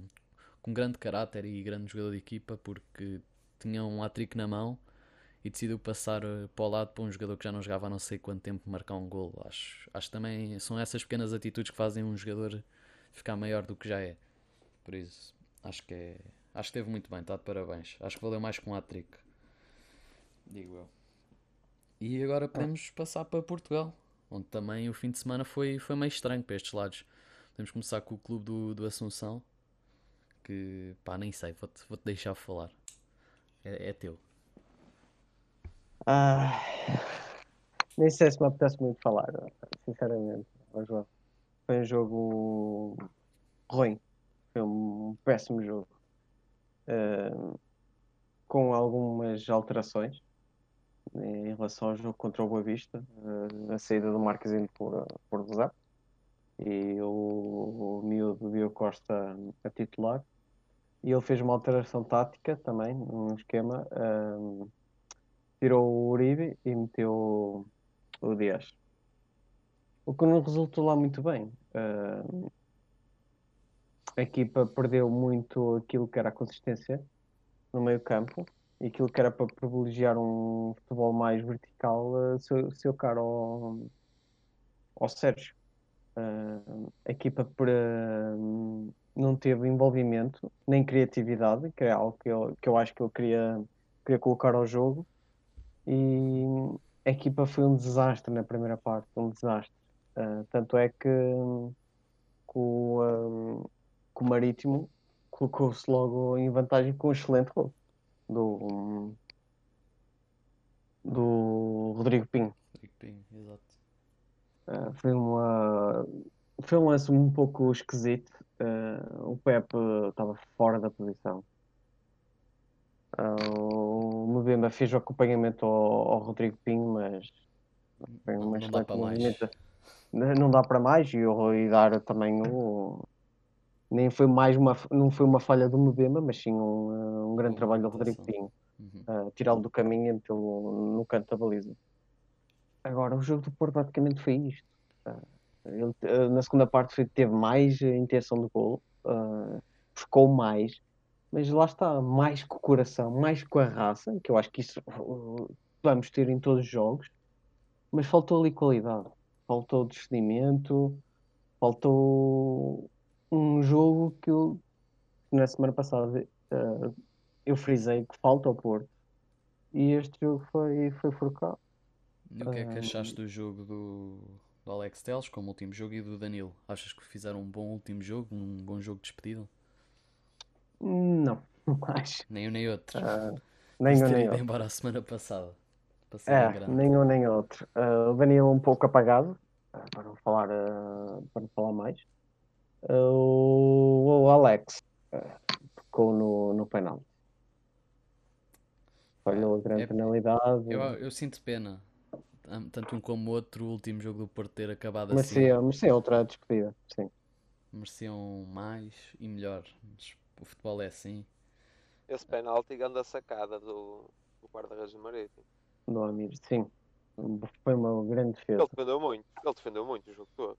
com grande caráter e grande jogador de equipa porque tinha um hat-trick na mão e decidiu passar eh, para o lado para um jogador que já não jogava há não sei quanto tempo marcar um gol. Acho, acho que também são essas pequenas atitudes que fazem um jogador ficar maior do que já é. Por isso, acho que é, acho que esteve muito bem, está de parabéns. Acho que valeu mais que um hat-trick. Digo eu. E agora podemos passar para Portugal, onde também o fim de semana foi, foi meio estranho para estes lados. Podemos começar com o clube do, do Assunção, que pá, nem sei, vou-te vou-te deixar falar. É, é teu. Ah, nem sei se me apetece muito falar, sinceramente. Foi um jogo ruim. Foi um péssimo jogo. Ah, com algumas alterações em relação ao jogo contra o Boa Vista. Ah, a saída do Marquezinho por, por Zé. E o, o miúdo Diogo Costa a titular. E ele fez uma alteração tática também, um esquema. ah, tirou o Uribe e meteu o Dias. o que não resultou lá muito bem. Uh, a equipa perdeu muito aquilo que era a consistência no meio campo e aquilo que era para privilegiar um futebol mais vertical uh, seu, seu caro ao, ao Sérgio. Uh, a equipa uh, não teve envolvimento nem criatividade, que é algo que eu, que eu acho que eu queria, queria colocar ao jogo. E a equipa foi um desastre na primeira parte, um desastre. Tanto é que, que, o, que o Marítimo colocou-se logo em vantagem com um excelente gol do, do Rodrigo Pinho. Rodrigo Pinho, exato. Uh, foi, uma, foi um lance um pouco esquisito. Uh, o Pepe estava fora da posição. Uh, o Mbemba fez o acompanhamento ao, ao Rodrigo Pinho, mas foi uma não, não dá para mais. Não dá para mais e, e dar também o nem foi mais uma não foi uma falha do Mbemba, mas sim um, um grande trabalho do Rodrigo Pinho. Uhum. Uh, tirá-lo do caminho e metê-lo no canto da baliza. Agora, o jogo do Porto praticamente foi isto. Uh, ele, uh, na segunda parte foi, teve mais intenção de gol, uh, buscou mais, mas lá está, mais com o coração, mais com a raça, que eu acho que isso vamos ter em todos os jogos, mas faltou ali qualidade, faltou discernimento, faltou um jogo que eu, na semana passada, eu frisei que falta ao Porto, e este jogo foi, foi forcado. E o que é que achaste do jogo do, do Alex Teles como último jogo e do Danilo? Achas que fizeram um bom último jogo, um bom jogo de despedida? Não, *laughs* não acho. Nem um nem outro. Uh, nem um nem outro. embora a semana passada. É, nem um nem outro. Uh, o Danilo um pouco apagado, uh, para não falar, para não falar mais. O, o Alex tocou no, no penal. Falhou a grande é, penalidade. Eu, eu sinto pena tanto um como o outro, o último jogo do Porto ter acabado merecia, assim. Merecia outra despedida, sim. Mereciam mais e melhor. O futebol é assim. Esse penalti anda sacada do, do guarda-redes do Marítimo. Do Amir, sim. Foi uma grande defesa. Ele defendeu muito, ele defendeu muito o jogo todo.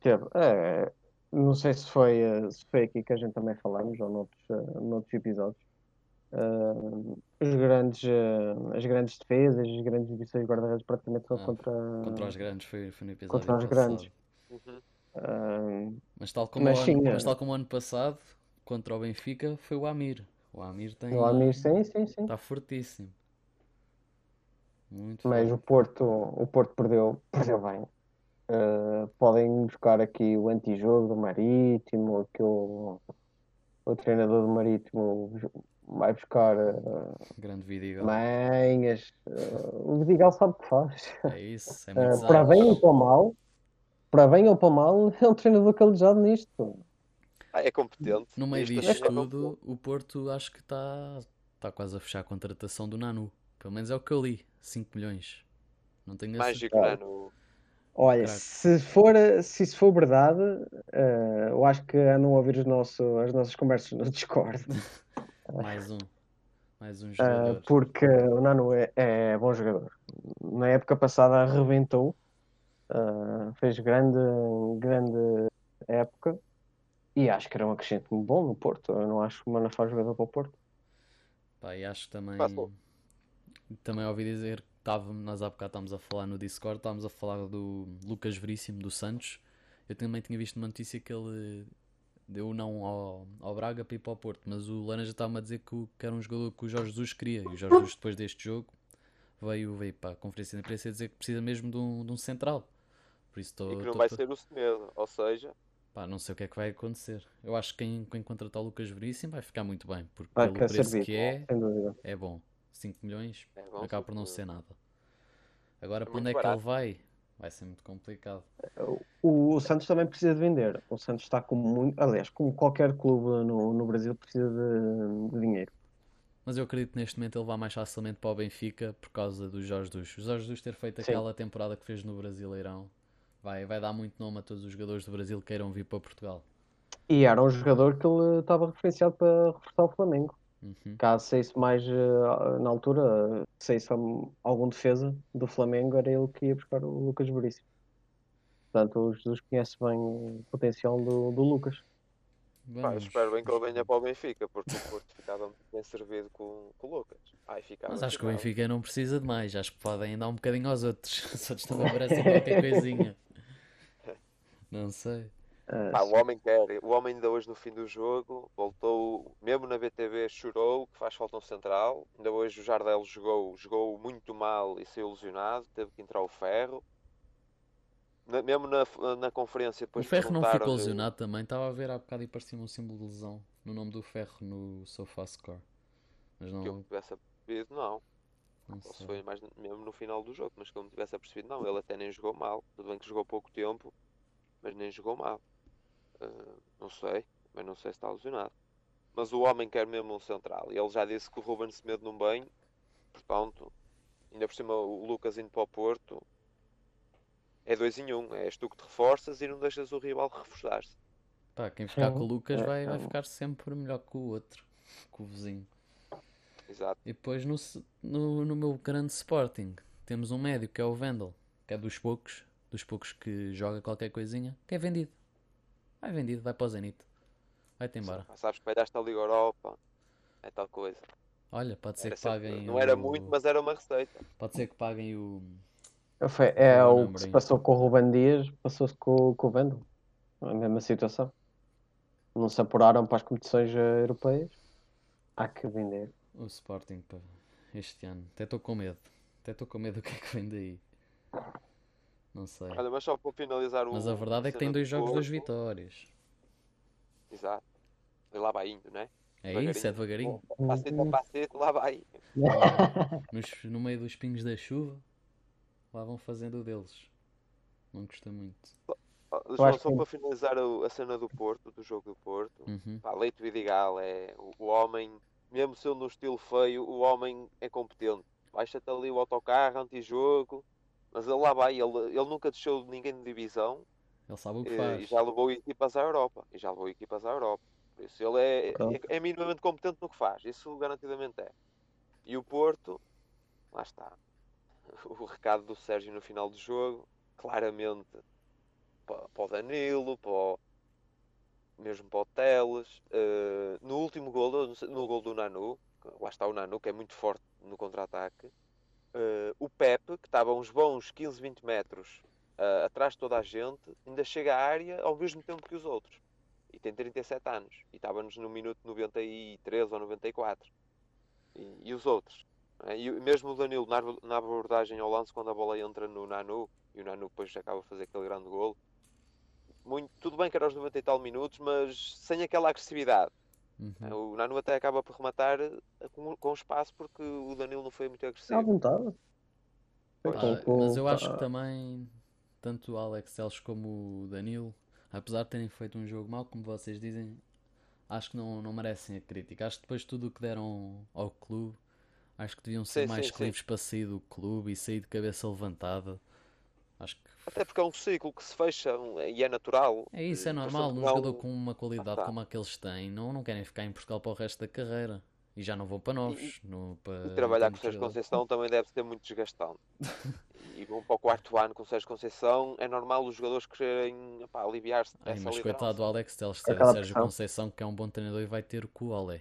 Teve. É, não sei se foi, se foi aqui que a gente também falamos ou noutros, noutros episódios Uh, os grandes, uh, as grandes defesas, as grandes de guarda-redes praticamente são ah, contra... Contra os grandes, foi, foi no episódio Contra os grandes. Uhum. Uh, mas, tal como mas, sim, ano, mas tal como o ano passado, contra o Benfica, foi o Amir. O Amir tem... O Amir, sim, sim, sim. Está fortíssimo. Muito mas forte. o Porto, o Porto perdeu, *laughs* perdeu bem. Uh, podem buscar aqui o antijogo do Marítimo, que o, o treinador do Marítimo vai buscar uh, grande Vidigal. manhas. Uh, o Vidigal sabe o que faz. É isso, é *laughs* muito uh, Para bem ou para mal, para bem ou para mal, *laughs* é um treinador calejado nisto. Ah, é competente. No meio disto é tudo, o Porto acho que está tá quase a fechar a contratação do Nanu. Pelo menos é o que eu li. 5 milhões. Não tenho Mágico Nanu. Olha, se for, se isso for verdade, uh, eu acho que andam a ouvir os nosso, as nossas conversas no Discord. *laughs* Mais um. Mais um jogador. Uh, porque o Nano é, é, bom jogador. Na época passada arrebentou. Uh, fez grande, grande época. E acho que era um acrescente muito bom no Porto. Eu não acho que o Mano faz jogador para o Porto. Pá, e acho que também. Também ouvi dizer que estávamos, nós há bocado estávamos a falar no Discord, estávamos a falar do Lucas Veríssimo do Santos. Eu também tinha visto uma notícia que ele deu não ao, ao Braga para ir para o Porto, mas o Laranja estava-me a dizer que, que, era um jogador que o Jorge Jesus queria. E o Jorge Jesus, depois deste jogo, veio, veio para a conferência de imprensa dizer que precisa mesmo de um, de um central. Por isso tô, e que não tô, vai tô... ser o Semedo, ou seja. Pá, não sei o que é que vai acontecer. Eu acho que quem, quem contratar o Lucas Veríssimo vai ficar muito bem, porque vai pelo preço servir, que é, é bom. 5 milhões é bom, acaba por não ser nada. Agora, é para onde é que ele vai? Vai ser muito complicado. O, o, Santos também precisa de vender. O Santos está com muito. Aliás, como qualquer clube no, no Brasil, precisa de, de, dinheiro. Mas eu acredito que neste momento ele vai mais facilmente para o Benfica por causa do Jorge Jesus. O Jorge Jesus ter feito Sim. aquela temporada que fez no Brasileirão vai, vai dar muito nome a todos os jogadores do Brasil que queiram vir para Portugal. E era um jogador que ele estava referenciado para reforçar o Flamengo. Uhum. Caso saísse mais uh, na altura, saísse algum defesa do Flamengo, era ele que ia buscar o Lucas Veríssimo. Portanto, o Jesus conhece bem o potencial do, do Lucas. Pá, espero bem que ele venha para o Benfica, porque o Porto ficava muito bem servido com, com o Lucas. Ai, ficava, Mas acho que o. Benfica não precisa de mais. Acho que podem dar um bocadinho aos outros. *laughs* Os outros também merecem qualquer coisinha. *laughs* Não sei. Ah, Pá, o homem quer, o homem ainda hoje no fim do jogo voltou, mesmo na BTV chorou que faz falta um central. Ainda hoje o Jardel jogou, jogou muito mal e saiu lesionado, teve que entrar o Ferro. Na- mesmo na, na conferência O depois Ferro não ficou lesionado também. Estava a ver há bocado e parecia um símbolo de lesão no nome do Ferro no SofaScore. Mas que eu me não, tivesse apercebido, não. não Ou se sei. foi mais mesmo no final do jogo, mas que eu me tivesse apercebido, não. Ele até nem jogou mal. Tudo bem que jogou pouco tempo, mas nem jogou mal. Ah, não sei, mas não sei se está lesionado. Mas o homem quer mesmo um central. E ele já disse que o Ruben Semedo não bem, portanto, ainda por cima o Lucas indo para o Porto é dois em um. És tu que te reforças e não deixas o rival reforçar-se. Pá, quem ficar com o Sim, Lucas é, vai, vai um- ficar sempre melhor que o outro, que o vizinho. Exato. E depois no, no, no meu grande Sporting temos um médio que é o Vendel, que é dos poucos, dos poucos que joga qualquer coisinha, que é vendido. Vai vendido, vai para o Zenit. Vai-te embora. Pá, Sabes que vai dar esta Liga Europa. É tal coisa. Olha, pode ser Era que sempre- paguem não era o- muito, mas era uma receita. Pode ser que paguem o. Foi- é Ruben o que se passou com o Ruben Dias, passou-se com, com o Vendel. A mesma situação. Não se apuraram para as competições eh, europeias. Há que vender. O Sporting pá, este ano. Até estou com medo. Até estou com medo do que é que vem daí. Não sei. Olha, mas só para finalizar o. Mas a verdade é que tem dois do jogos, duas vitórias. Exato. E lá vai indo, né? É isso, é devagarinho. Passete a passete, lá vai. Nos- no meio dos pingos da chuva, lá vão fazendo o deles. Não custa muito. João, só que- para finalizar a cena do Porto, do jogo do Porto. Uhum. Pá, Leito Vidigal é o, homem, mesmo sendo um estilo feio, o homem é competente. Baixa-te ali o autocarro, anti-jogo, mas ele lá vai, ele, ele nunca deixou ninguém de divisão Ele sabe o que eh, faz. e já levou equipas à Europa. E já levou equipas à Europa. Por isso ele é, é, é minimamente competente no que faz, isso garantidamente é. E o Porto, lá está. *laughs* O recado do Sérgio no final do jogo, claramente para, para o Danilo, para o, mesmo para o Teles. eh, no último gol, sei- no gol do Nanu, lá está o Nanu, que é muito forte no contra-ataque. Eh, o Pepe, que estava uns bons 15, 20 metros ah, atrás de toda a gente, ainda chega à área ao mesmo tempo que os outros. E tem 37 anos. E estávamos no minuto 93 ou 94. E, e os outros? é? E mesmo o Danilo na, na abordagem ao lance quando a bola entra no Nanu e o Nanu depois acaba a fazer aquele grande gol. Muito, tudo bem que era aos 90 e tal minutos, mas sem aquela agressividade. Uhum. O Nanu até acaba por rematar eh, com, com espaço porque o Danilo não foi muito À agressivo. vontade. Pá, com- com- mas eu acho que também, tanto o Alex Teles como o Danilo, apesar de terem feito um jogo mau, como vocês dizem, acho que não, não merecem a crítica. Acho que depois de tudo o que deram ao clube, acho que deviam ser Sim, mais sim, sim. livres para sair do clube e sair de cabeça levantada. Acho que Até porque é um ciclo que se fecha e é natural. é isso, é Eh, normal. Um jogador com uma qualidade está. como a que eles têm, não, não querem ficar em Portugal para o resto da carreira. E já não vão para novos. no- para, E trabalhar com o Sérgio. Conceição também deve ser muito desgastante. *laughs* e vão para o quarto ano com o Sérgio Conceição, é normal os jogadores quererem aliviar-se Ai, mas liderança. coitado do Alex Teles, o Sérgio. Conceição, que é um bom treinador, e vai ter com o.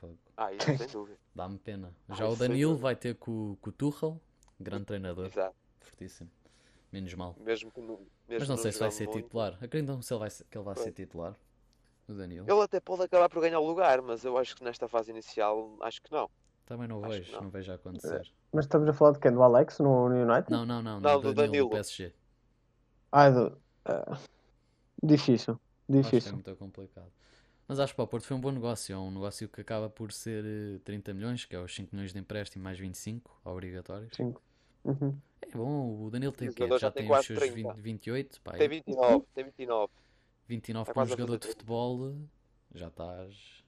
Fogo. Ah, isso sem dúvida. Dá-me pena. Ah, Já o isso sem Danilo vai ter com, com o Tuchel, grande treinador, Exato. fortíssimo. Menos mal. Mesmo que não, mesmo Mas não sei se vai ser muito. titular. Acreditam se ele vai ser, que ele vai ser titular? O Danilo? Ele até pode acabar por ganhar o lugar, mas eu acho que nesta fase inicial, acho que não. Também não acho vejo, não. não vejo a acontecer. Mas estamos a falar de quem? Do Alex no, no United? Não, não, não, Não, do do Danilo, Danilo. do PSG. Ah, do... ah, difícil. Acho que é Difícil. muito complicado. Mas acho que para o Porto foi um bom negócio. É um negócio que acaba por ser eh, 30 milhões, que é os 5 milhões de empréstimo mais 25 obrigatórios. Cinco. Uhum. É bom, o Danilo tem O quê? Já já tem tem os seus 30. 20, 28, pá, Tem 29, tem 29. 29 Está para um jogador de 30. futebol, já estás.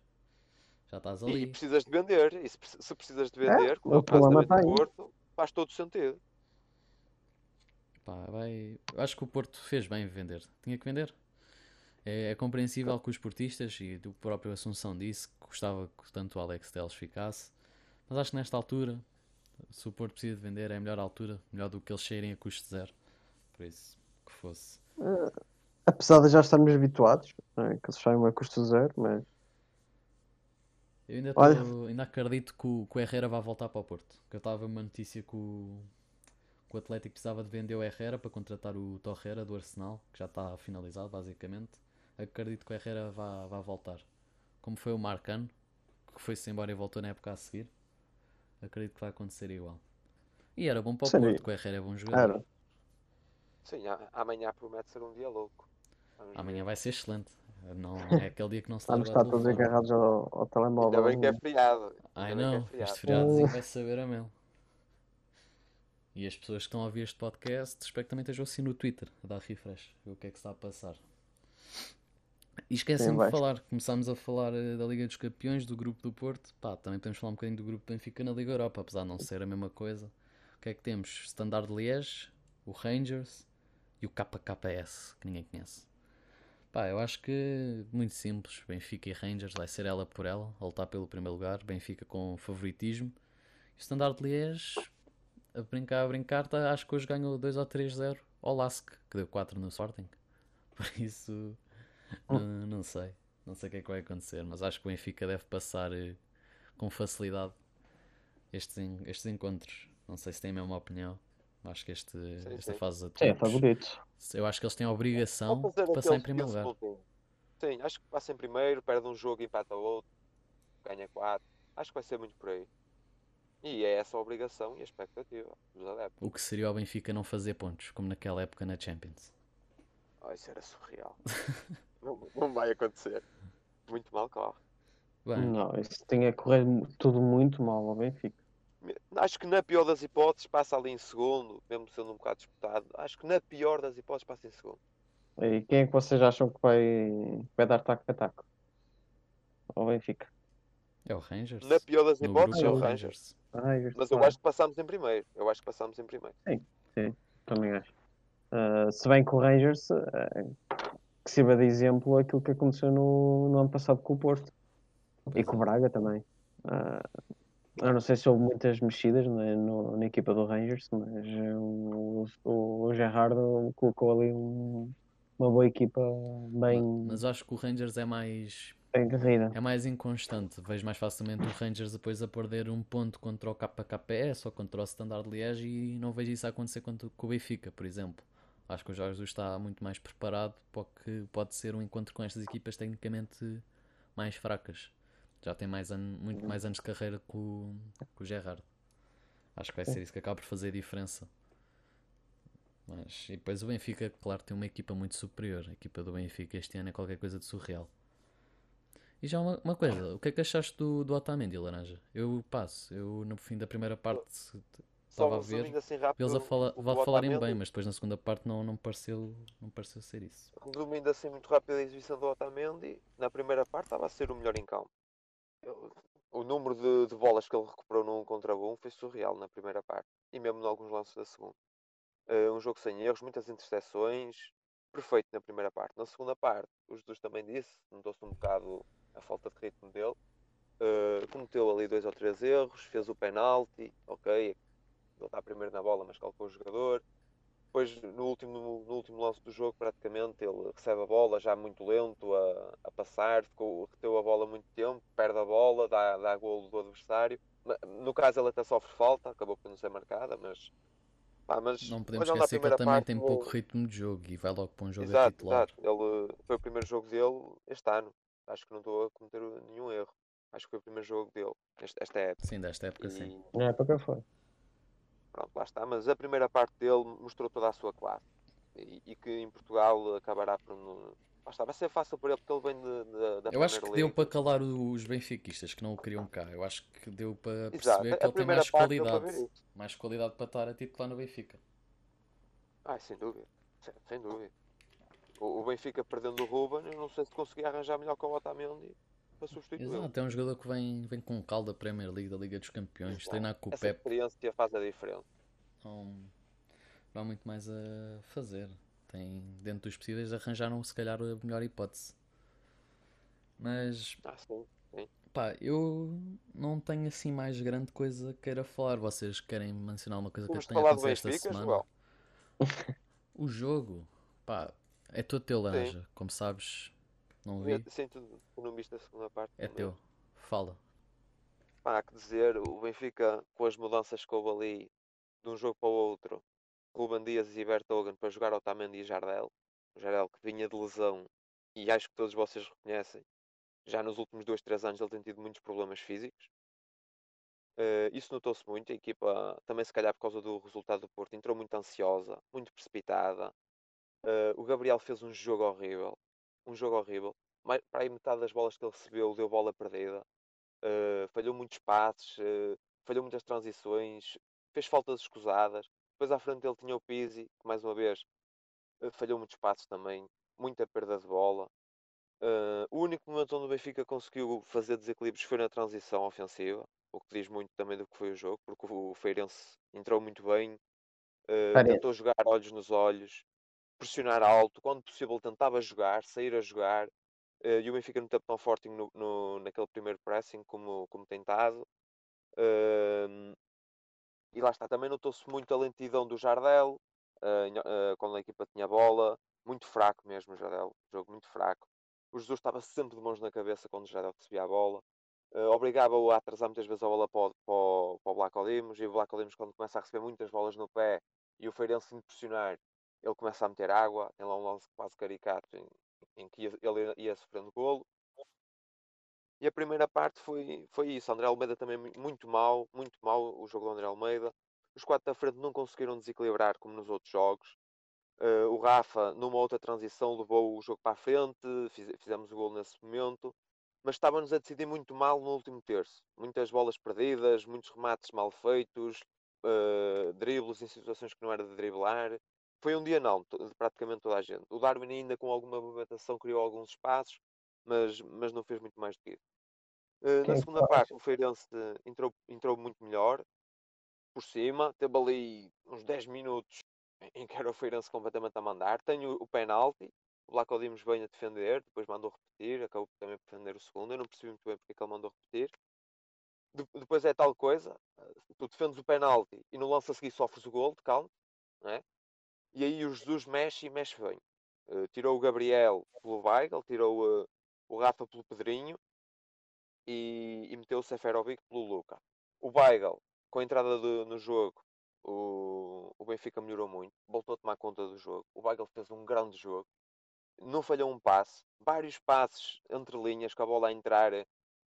Já estás E, ali. e precisas de vender. E se, se precisas de vender, como é o o caso problema também do está aí. Porto, faz todo sentido. Pá, vai... eu Acho que o Porto fez bem vender. Tinha que vender. É, é compreensível que os portistas, e do próprio Assunção disse, que gostava que tanto o Alex Teles ficasse. Mas acho que nesta altura, se o Porto precisa de vender, é a melhor altura, melhor do que eles saírem a custo zero. Por isso, que fosse. Uh, apesar de já estarmos habituados, é? que eles saem a custo zero, mas. Eu ainda, tô, ainda acredito que o, que o Herrera vai voltar para o Porto. Que eu estava uma notícia que o, que o Atlético precisava de vender o Herrera para contratar o Torreira do Arsenal, que já está finalizado basicamente. Acredito que o Herrera vai, vai voltar. Como foi o Marcano, que foi-se embora e voltou na época a seguir. Acredito que vai acontecer igual. E era bom para o Sim. Porto, que o Herrera é bom jogador. Era. Sim, amanhã promete ser um dia louco. Vamos amanhã ver. vai ser excelente. *laughs* Não, é aquele dia que não se Vamos estar todos agarrados ao, ao telemóvel. Ainda bem que é feriado. Ai não, é feriado. este feriadozinho vai saber a mel. E as pessoas que estão a ouvir este podcast, espero que também estejam assim no Twitter, a dar refresh, ver o que é que está a passar. E esquecem-me de falar, começámos a falar eh, da Liga dos Campeões, do grupo do Porto. Pá, também podemos falar um bocadinho do grupo do Benfica na Liga Europa, apesar de não ser a mesma coisa. O que é que temos? Standard Liège, o Rangers e o KKS, que ninguém conhece. Pá, eu acho que muito simples. Benfica e Rangers vai ser ela por ela, a lutar pelo primeiro lugar. Benfica com favoritismo. E o Standard Liège, a brincar, a brincar, tá, acho que hoje ganhou 2 ou 3-0 ao Lask, que deu 4 no Sporting. *laughs* Por isso não, não, sei. Não sei o que é que vai acontecer, mas acho que o Benfica deve passar eh, com facilidade estes, estes encontros. Não sei se têm a mesma opinião. Acho que este, sim, esta sim. fase de é favorito. Eu acho que eles têm a obrigação de passar em primeiro lugar. Sim, acho que passa em primeiro, perde um jogo, empata outro, ganha quatro. Acho que vai ser muito por aí. E é essa a obrigação e a expectativa dos adeptos. O que seria o Benfica não fazer pontos, como naquela época na Champions? Oh, isso era surreal. *laughs* não, não vai acontecer. Muito mal corre. Bem. Não, isso tem a correr tudo muito mal ao Benfica. Acho que na pior das hipóteses passa ali em segundo, mesmo sendo um bocado disputado. Acho que na pior das hipóteses passa em segundo. E quem é que vocês acham que vai, vai dar taco a taco? Ao Benfica? É o Rangers. Na pior das hipóteses é o Rangers. Rangers. Mas eu acho que passamos em primeiro. Eu acho que passamos em primeiro. Sim, sim, também acho. Uh, se bem que o Rangers, uh, que sirva de exemplo aquilo que aconteceu no, no ano passado com o Porto e com o Braga também. Uh, eu não sei se houve muitas mexidas né, no, na equipa do Rangers, mas o, o, o Gerardo colocou ali um, uma boa equipa bem. Mas acho que o Rangers é mais. É mais inconstante. Vejo mais facilmente o Rangers depois a perder um ponto contra o KKPS ou contra o Standard Liège e não vejo isso acontecer contra o Benfica, por exemplo. Acho que o Jorge Jesus está muito mais preparado para o que pode ser um encontro com estas equipas tecnicamente mais fracas. Já tem mais ano, muito mais anos de carreira que o, que o Gerrard. Acho que vai ser isso que acaba por fazer a diferença. Mas, e depois o Benfica, claro, tem uma equipa muito superior. A equipa do Benfica este ano é qualquer coisa de surreal. E já uma, uma coisa, o que é que achaste do, do Otamendi, Laranja? Eu passo, eu no fim da primeira parte estava a ver assim rápido, eles a, fala, a falarem bem, mas depois na segunda parte não, não, pareceu, não pareceu ser isso. Resumindo assim muito rápido a exibição do Otamendi, na primeira parte estava a ser o melhor em campo o número de, de, bolas que ele recuperou num contra um foi surreal na primeira parte e mesmo em alguns lances da segunda. Uh, um jogo sem erros, muitas interseções, perfeito na primeira parte. Na segunda parte, o Jesus também disse, notou-se um bocado a falta de ritmo dele. Uh, cometeu ali dois ou três erros, fez o penalti, ok, ele está primeiro na bola, mas calcou o jogador. Depois, no último, no último lance do jogo, praticamente, ele recebe a bola já muito lento a, a passar, ficou, reteu a bola muito tempo, perde a bola, dá, dá golo do adversário. No caso, ele até sofre falta, acabou por não ser marcada, mas. Pá, mas não podemos esquecer que ele também tem pouco ritmo de jogo e vai logo para um jogo exato, titular. Exato. Ele, foi o primeiro jogo dele este ano. Acho que não estou a cometer nenhum erro. Acho que foi o primeiro jogo dele, esta época. Sim, desta época, e... sim. Na época foi. Pronto, lá está. Mas a primeira parte dele mostrou toda a sua classe. E, e que em Portugal acabará por. Lá está, vai ser fácil para ele porque ele vem de, de, da Eu acho que League. deu para calar os benfiquistas que não o queriam cá. Eu acho que deu para perceber Exato. que ele tem mais qualidade. Mais qualidade para estar a titular no Benfica. Ah, sem dúvida. Sem, sem dúvida. O, o, Benfica perdendo o Ruben, eu não sei se conseguia arranjar melhor que o Otamendi para substituir. Exato, é um jogador que vem, vem com calda da Premier League, da Liga dos Campeões, Exato. treinar com o Essa Pep. experiência faz a diferença. Não, não há muito mais a fazer. Tem, dentro dos possíveis, arranjaram se calhar a melhor hipótese. Mas. Ah, sim, sim. Pá, eu não tenho assim mais grande coisa que queira falar. Vocês querem mencionar uma coisa Vamos que tenha acontecido esta semana? o jogo, pá, É todo teu, Laranja. Como sabes, não vi. Sim, tu, tu não viste a segunda parte. É teu. Fala. Pá, há que dizer, o Benfica, com as mudanças que houve ali, de um jogo para o outro, Ruben Dias e Bertogen para jogar Otamendi e Jardel. O Jardel que vinha de lesão e acho que todos vocês reconhecem. Já nos últimos dois, três anos ele tem tido muitos problemas físicos. Eh, isso notou-se muito. A equipa, também se calhar por causa do resultado do Porto, entrou muito ansiosa, muito precipitada. Eh, o Gabriel fez um jogo horrível. Um jogo horrível. Para aí metade das bolas que ele recebeu deu bola perdida. Eh, falhou muitos passes, eh, falhou muitas transições, fez faltas escusadas. Depois à frente ele tinha o Pizzi, que mais uma vez eh, falhou muitos passos também, muita perda de bola. O único momento onde o Benfica conseguiu fazer desequilíbrios foi na transição ofensiva, o que diz muito também do que foi o jogo, porque o Feirense entrou muito bem, tentou jogar olhos nos olhos, pressionar alto, quando possível tentava jogar, sair a jogar, eh, e o Benfica não teve tão forte no, no- naquele primeiro pressing como, como tentado. Ehm, e lá está, também notou-se muito a lentidão do Jardel, eh, quando a equipa tinha bola, muito fraco mesmo o Jardel, jogo muito fraco. O Jesus estava sempre de mãos na cabeça quando o Jardel recebia a bola, eh, obrigava-o a atrasar muitas vezes a bola para para para o Black Dimos, e o Black Dimos quando começa a receber muitas bolas no pé e o Feirense se pressionar, ele começa a meter água, tem lá um lance quase caricato em, em que ia- ele ia sofrendo golo. E a primeira parte foi, foi isso. André Almeida também mu- muito mal, muito mal o jogo do André Almeida. Os quatro da frente não conseguiram desequilibrar como nos outros jogos. Eh, o Rafa, numa outra transição, levou o jogo para a frente, fiz- fizemos o gol nesse momento, mas estávamos a decidir muito mal no último terço. Muitas bolas perdidas, muitos remates mal feitos, eh, dribles em situações que não era de driblar. Foi um dia não, praticamente toda a gente. O Darwin ainda com alguma movimentação criou alguns espaços, mas, mas não fez muito mais do que isso. Eh, na segunda faz? parte, o Feirense entrou, entrou muito melhor, por cima, teve ali uns 10 minutos em que era o Feirense completamente a mandar. Tem o, o penalti, o Black Dimos vem a defender, depois mandou repetir, acabou também por defender o segundo. Eu não percebi muito bem porque é que ele mandou repetir. De- depois é tal coisa, eh, tu defendes o penalti e no lance a seguir sofres o gol de count, não é? E aí o Jesus mexe e mexe bem. Eh, tirou o Gabriel pelo Weigl, tirou eh, o Rafa pelo Pedrinho e, e meteu o Seferovic pelo Luca. O Weigl, com a entrada de- no jogo, o, o Benfica melhorou muito, voltou a tomar conta do jogo. O Weigl fez um grande jogo, não falhou um passe, vários passes entre linhas, com a bola a entrar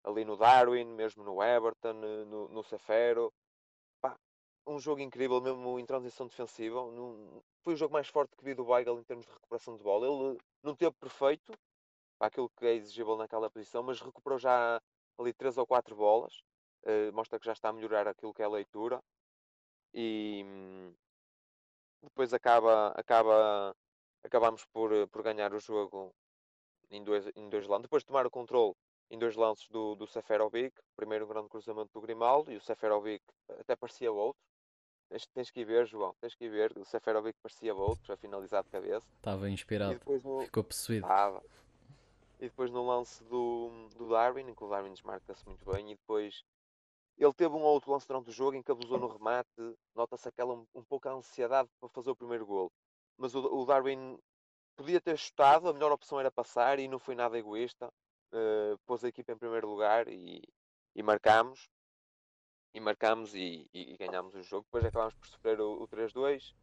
ali no Darwin, mesmo no Everton, no, no Sefero. Um jogo incrível, mesmo em transição defensiva. Num- foi o jogo mais forte que vi do Weigl em termos de recuperação de bola. Ele não teve perfeito para aquilo que é exigível naquela posição, mas recuperou já ali três ou quatro bolas. Eh, mostra que já está a melhorar aquilo que é a leitura. E hum, depois acaba, acaba, acabamos por, por ganhar o jogo em dois, em dois lances. Depois de tomar o controle em dois lances do, do Seferovic. Primeiro um grande cruzamento do Grimaldo e o Seferovic até parecia outro. Tens, tens que ir ver, João, tens que ir ver. O Seferovic parecia outro, a finalizar de cabeça. Estava inspirado. no, Ficou possuído. Estava. E depois no lance do, do Darwin, em que o Darwin desmarca-se muito bem, e depois ele teve um outro lance durante o jogo em que abusou no remate, nota-se aquela um, um pouco a ansiedade para fazer o primeiro gol. Mas o, o Darwin podia ter chutado, a melhor opção era passar e não foi nada egoísta. eh, pôs a equipa em primeiro lugar e, e marcámos. E marcámos e, e, e ganhámos o jogo. Depois acabámos por sofrer o, o 3-2.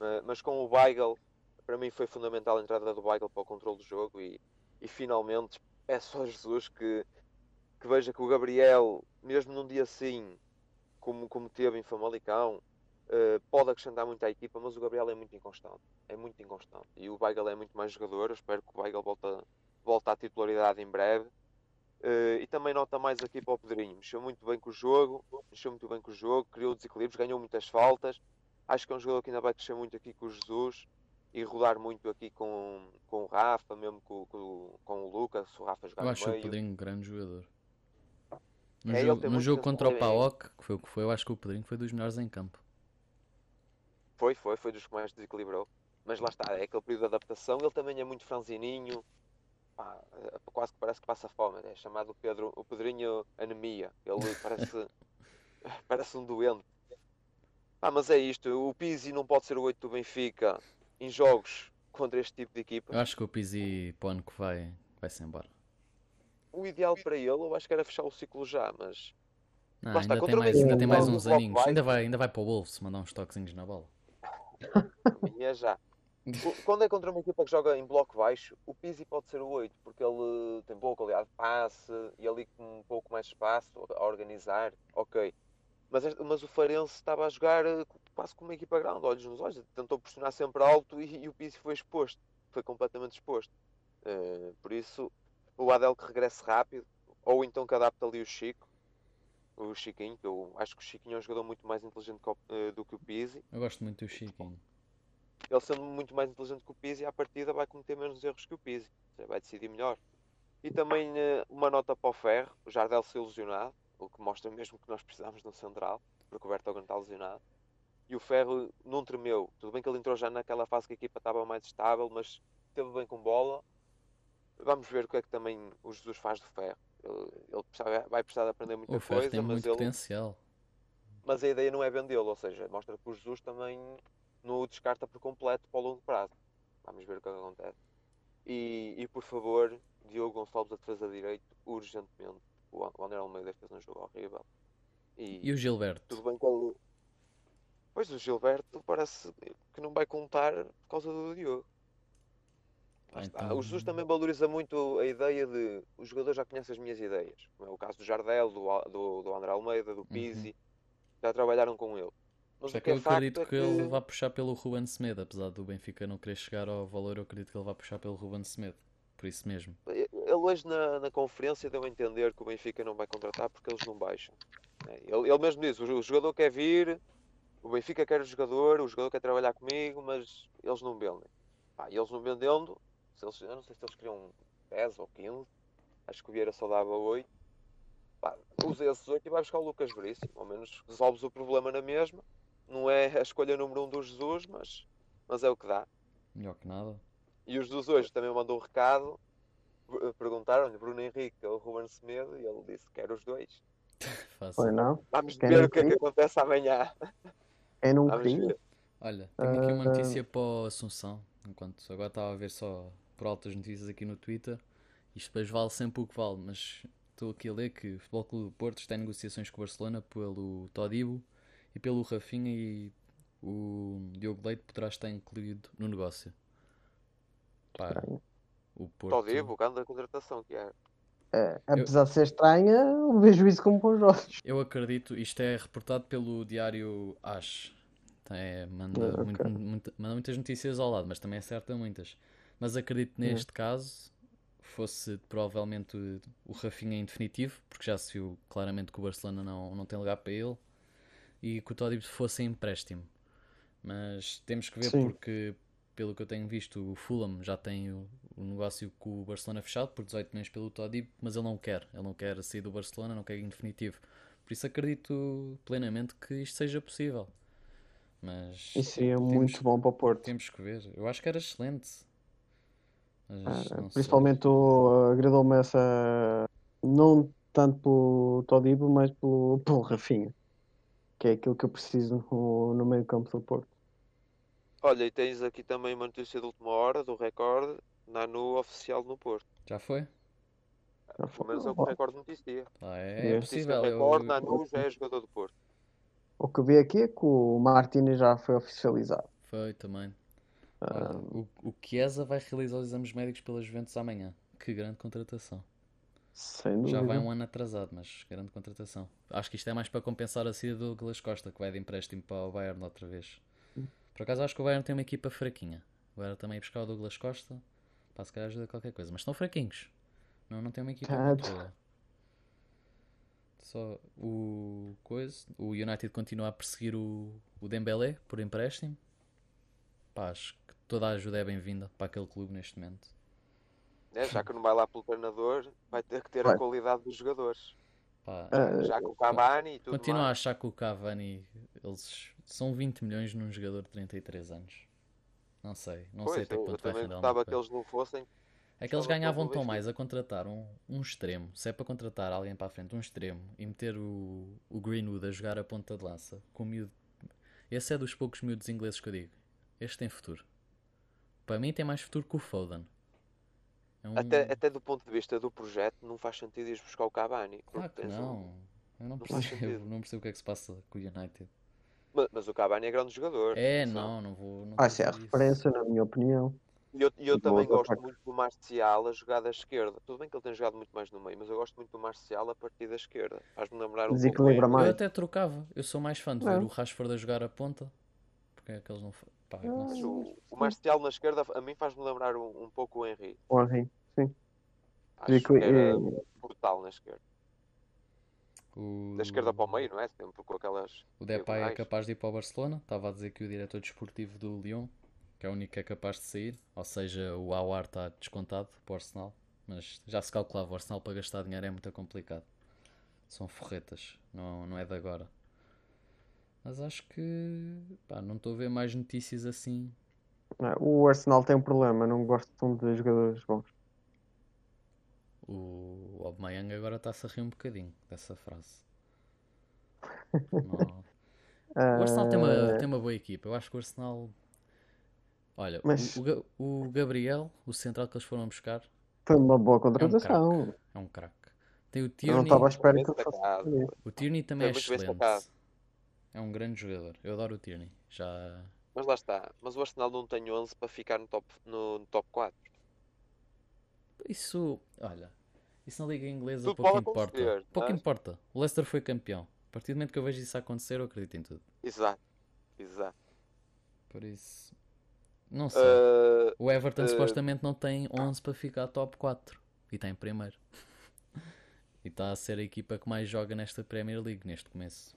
eh, mas com o Weigl, para mim foi fundamental a entrada do Weigl para o controle do jogo e, e finalmente peço a Jesus que, que veja que o Gabriel, mesmo num dia assim, como, como teve em Famalicão, eh, pode acrescentar muito à equipa, mas o Gabriel é muito inconstante. É muito inconstante. E o Weigl é muito mais jogador. Eu espero que o Weigl volte, volte à titularidade em breve. Eh, e também nota mais aqui para o Pedrinho. Mexeu muito bem com o jogo, mexeu muito bem com o jogo, criou desequilíbrios, ganhou muitas faltas. Acho que é um jogador que ainda vai crescer muito aqui com o Jesus e rodar muito aqui com, com o Rafa, mesmo com, com, com o Lucas, o Rafa jogar Eu acho o meio. Pedrinho um grande jogador. No É, jogo, no jogo contra o desempenho. PAOK, que foi o que foi, eu acho que o Pedrinho foi dos melhores em campo. Foi, foi, foi dos que mais desequilibrou. Mas lá está, é aquele período de adaptação. Ele também é muito franzininho, pá, eh, quase que parece que passa fome. É chamado o Pedro, o Pedrinho Anemia. Ele *laughs* parece, parece um doente. Ah, mas é isto, o Pizzi não pode ser o 8 do Benfica em jogos contra este tipo de equipa. Eu acho que o Pizzi para o ano que vai, vai-se embora. O ideal para ele, eu acho que era fechar o ciclo já, mas está, ainda, tem mais, ainda tem mais uns aninhos. Ainda vai, ainda vai para o Wolves mandar uns toquezinhos na bola. a *laughs* minha já. *laughs* Quando é contra uma equipa que joga em bloco baixo, o Pizzi pode ser o 8, porque ele tem boa qualidade de passe e ali com um pouco mais de espaço a organizar, ok. Mas, mas o Farense estava a jogar eh, quase como uma equipa grande, olhos nos olhos, tentou pressionar sempre alto e, e o Pizzi foi exposto, foi completamente exposto. Eh, por isso, o Adel que regresse rápido, ou então que adapte ali o Chico, o Chiquinho, que eu acho que o Chiquinho é um jogador muito mais inteligente que o- eh, do que o Pizzi. Eu gosto muito do Chiquinho. Ele sendo muito mais inteligente que o Pizzi, à partida vai cometer menos erros que o Pizzi, vai decidir melhor. E também eh, uma nota para o Ferro, o Jardel se ilusionado, o que mostra mesmo que nós precisamos de um central, porque o Bertogan está lesionado. E o Ferro não tremeu, tudo bem que ele entrou já naquela fase que a equipa estava mais estável, mas esteve bem com bola. Vamos ver o que é que também o Jesus faz do Ferro. Ele, ele vai precisar de aprender muita O coisa, mas muito ele, potencial. mas a ideia não é vendê-lo, ou seja, mostra que o Jesus também não o descarta por completo para o longo prazo. Vamos ver o que é acontece. E, e por favor, Diogo Gonçalves a defesa de direito, urgentemente. O An- o André Almeida fez um jogo horrível. E, E o Gilberto? tudo bem que ele. Pois o Gilberto parece que não vai contar por causa do Diogo. Ah, então- O Jesus também valoriza muito a ideia de o jogador já conhece as minhas ideias. Como é o caso do Jardel, do, do, do André Almeida, do Pizzi. Já trabalharam com ele. Mas Só que que eu é facto acredito é que ele vai puxar pelo Ruben Semedo, apesar do Benfica não querer chegar ao valor, eu acredito que ele vai puxar pelo Ruben Semedo. Por isso mesmo. Ele hoje na, na conferência deu a entender que o Benfica não vai contratar porque eles não baixam. É, Ele, ele mesmo diz, o, jogador quer vir, o Benfica quer o jogador, o jogador quer trabalhar comigo, mas eles não vendem. Pá, e eles não vendendo, se eles, eu não sei se eles queriam 10 ou 15, acho que o Vieira só dava 8. Pá, usa esses 8 e vai buscar o Lucas Veríssimo, ao menos resolves o problema na mesma. Não é a escolha número 1 um do Jesus, mas, mas é o que dá. Melhor que nada. E os dos hoje também mandou um recado. per- Perguntaram-lhe Bruno Henrique ou Ruben Semedo e ele disse que quer os dois. *laughs* Fácil. Foi não? Vamos Quem ver não o que é que acontece amanhã. Eu não queria. Olha, tenho aqui uma Ah. notícia para o Assunção. Enquanto agora estava a ver só por altas notícias aqui no Twitter. Isto depois vale sempre o que vale, mas estou aqui a ler que o Futebol Clube do Porto está em negociações com o Barcelona pelo Todibo e pelo Rafinha e o Diogo Leite poderá estar incluído no negócio. Pá, Estranho. o Porto. O grande da contratação que é. É, apesar de ser estranha, eu vejo isso com bons olhos. Eu acredito, isto é reportado pelo diário Ash. É, manda, Ah, ok. muito- muita- manda muitas notícias ao lado, mas também acerta muitas. Mas acredito que Hum. neste caso fosse provavelmente o- o Rafinha em definitivo, porque já se viu claramente que o Barcelona não, não tem lugar para ele, e que o Todibo fosse em empréstimo. Mas temos que ver Sim. porque, pelo que eu tenho visto, o Fulham já tem o, o negócio com o Barcelona fechado por 18 milhões pelo Todibo, mas ele não quer. Ele não quer sair do Barcelona, não quer em definitivo. Por isso acredito plenamente que isto seja possível. Mas Isso seria temos- muito bom para o Porto. temos que ver. Eu acho que era excelente. Ah, principalmente o- agradou-me essa. Não tanto pelo Todibo, mas pelo, pelo Rafinha. Que é aquilo que eu preciso no, no meio campo do Porto. Olha, e tens aqui também uma notícia de última hora do recorde, Nanu oficial no Porto. Já foi? Já Pelo foi. menos é o que o recorde noticia. Ah, É. é, possível. Eu- recorde, Nanu já é jogador do Porto. O que eu vi aqui é que o Martínez já foi oficializado. Foi também. Ah, o, o Chiesa vai realizar os exames médicos pelas Juventus amanhã. Que grande contratação. Sem Já vai dúvida. um ano atrasado, mas grande contratação. Acho que isto é mais para compensar a saída do Douglas Costa, que vai de empréstimo para o Bayern outra vez. Por acaso acho que o Bayern tem uma equipa fraquinha. Bayern também buscar o Douglas Costa, para se calhar ajuda qualquer coisa. Mas estão fraquinhos. Não, não tem uma equipa Tá. muito boa. Só o coisa, o United continua a perseguir o, o Dembélé por empréstimo. Pá, acho que toda a ajuda é bem-vinda para aquele clube neste momento. É, já que não vai lá pelo treinador, vai ter que ter Vai. a qualidade dos jogadores. Pá, Ah, Já com o Cavani e tudo Continuo a mais. achar que o Cavani, eles são 20 milhões num jogador de 33 anos. Não sei, não sei Pois, até que eu, eu ponto vai render alguma que eles não fossem. É que eles ganhavam tão mais a contratar um, um extremo, se é para contratar alguém para a frente, um extremo, e meter o, o Greenwood a jogar a ponta de lança, com o miúdo. Esse é dos poucos miúdos ingleses que eu digo. Este tem futuro. Para mim tem mais futuro que o Foden. É um... Até, até do ponto de vista do projeto, não faz sentido ir buscar o Cavani. Claro porque que tens um- não. Eu não não percebo, não percebo o que é que se passa com o United. Ma- Mas, o Cavani é grande jogador. É, não, não vou. Não Vai vou ser a isso. referência, na minha opinião. E eu, e eu também boa gosto parte. muito do Marcial a jogar da esquerda. Tudo bem que ele tem jogado muito mais no meio, mas eu gosto muito do Marcial a partir da esquerda. Faz-me lembrar um pouco Desequilibra mais. Eu até trocava. Eu sou mais fã de ver É. o Rashford a jogar a ponta. Porque é que eles não. Pá, não sei. Henry. O, o Marcial na esquerda a mim faz-me lembrar um, um pouco o Henry. O Henry, sim. Acho que era eh, brutal na esquerda. O... Da esquerda para o meio, não é? Sempre com aquelas. O Depay é capaz de ir para o Barcelona. Estava a dizer que o diretor desportivo do Lyon, que é o único que é capaz de sair. Ou seja, o Awar está descontado para o Arsenal. Mas já se calculava, o Arsenal para gastar dinheiro é muito complicado. São forretas, não, não é de agora. Mas acho que pá, não estou a ver mais notícias assim. É, O Arsenal tem um problema, não gostam de jogadores bons. O Aubameyang agora está-se a rir um bocadinho dessa frase. *laughs* Não- O Arsenal tem uma, tem uma boa equipa. Eu acho que o Arsenal. Olha, o- Mas- o, o Gabriel, o central que eles foram buscar, Foi uma boa contratação. é um craque. Tem o Eu não Tierney. estava à espera que ele fosse. O Tierney também é excelente. É um grande jogador. Eu adoro o Tierney. Já. Mas lá está. Mas o Arsenal não tem 11 para ficar no top, no, no top 4. Isso. Olha. Isso na Liga Inglesa Tudo pouco importa. Pouco mas- importa. O Leicester foi campeão. A partir do momento que eu vejo isso acontecer, eu acredito em tudo. Exato. Exato. Por isso. Não sei. Uh, O Everton eh, supostamente não tem 11 para ficar top 4 e está em primeiro. *laughs* e está a ser a equipa que mais joga nesta Premier League neste começo.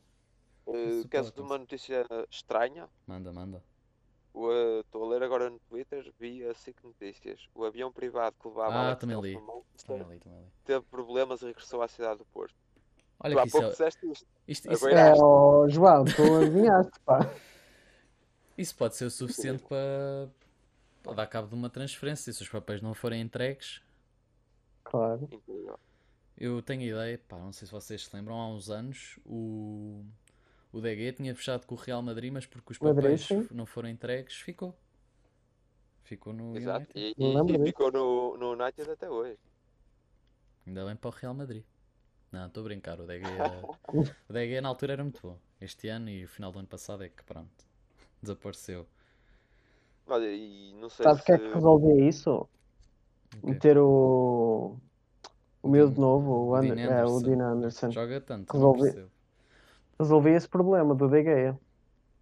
Uh, queres pode uma notícia estranha? Manda, manda. O, uh, Estou a ler agora no Twitter, vi a SIC Notícias. O avião privado que levava Ah, Alex também li. Também ali, também ali. teve problemas e regressou à cidade do Porto. Olha tu há que isso pouco é, disseste isto. isto, isso, Agora- É, ó, João, tu adivinhaste, pá. *laughs* isso pode ser o suficiente para, para dar cabo de uma transferência. Se os papéis não forem entregues, Claro. Eu tenho ideia, pá, não sei se vocês se lembram, há uns anos o, o DG tinha fechado com o Real Madrid, mas porque os Madrid, papéis não foram entregues, ficou. Ficou no Exato. United. E, e- e ficou no, no United até hoje. Ainda bem para o Real Madrid. Não, estou a brincar. O DG, era- *laughs* o DG na altura era muito bom. Este ano e o final do ano passado é que pronto. Desapareceu. Olha, e não sei Sabe o que é se. que resolvia isso? O quê? Meter o. O miúdo Dean- novo, o, o Ander- Dean é, o Anderson. Dean Anderson. Joga tanto, não Resolvi- percebo. Resolvia esse problema do De Gea.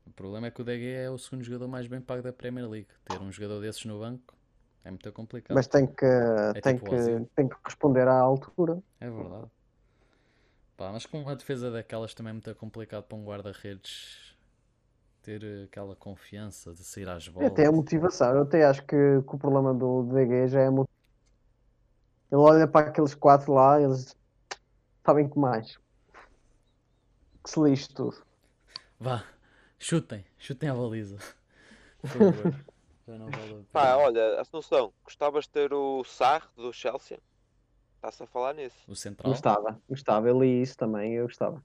O problema é que o DG é o segundo jogador mais bem pago da Premier League. Ter um jogador desses no banco é muito complicado. Mas tem que, tem, tipo o que, Ozil. tem que responder à altura. É verdade. Pá, mas com a defesa daquelas também é muito complicado para um guarda-redes ter aquela confiança de sair às bolas. até a motivação. Eu até acho que, que o problema do De Gea já é motivação. Ele olha para aqueles quatro lá, eles sabem que mais. Que se lixe tudo. Vá, chutem, chutem a baliza. Por favor. Já não vale a Pá, olha, Assunção, gostavas de ter o Sarr do Chelsea? Está-se a falar nisso. O central, Gostava, gostava. Eu li isso também, eu gostava.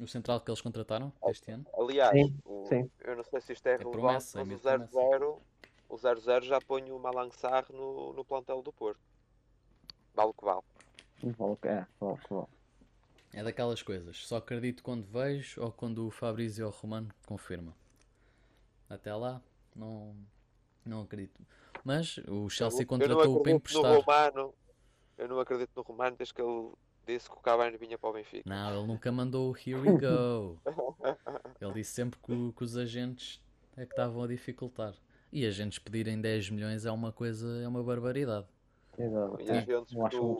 o central que eles contrataram este ano. Aliás, Sim, o- sim. eu não sei se isto é, relevante, promessa, é mas o 0-0 o 0-0 já põe o Malang Sarr no, no plantel do Porto. Vale o que vale. Vale, é, vale, vale. É daquelas coisas. Só acredito quando vejo ou quando o Fabrício Romano confirma. Até lá, não, não acredito. Mas o Chelsea eu contratou-o para emprestar. Romano. Eu não acredito no Romano desde que ele disse que o Cavani vinha para o Benfica. Não, ele nunca mandou o Here we go. *laughs* Ele disse sempre que, o- que os agentes é que estavam a dificultar. E agentes pedirem 10 milhões é uma coisa, é uma barbaridade. Exato. E agentes um tu.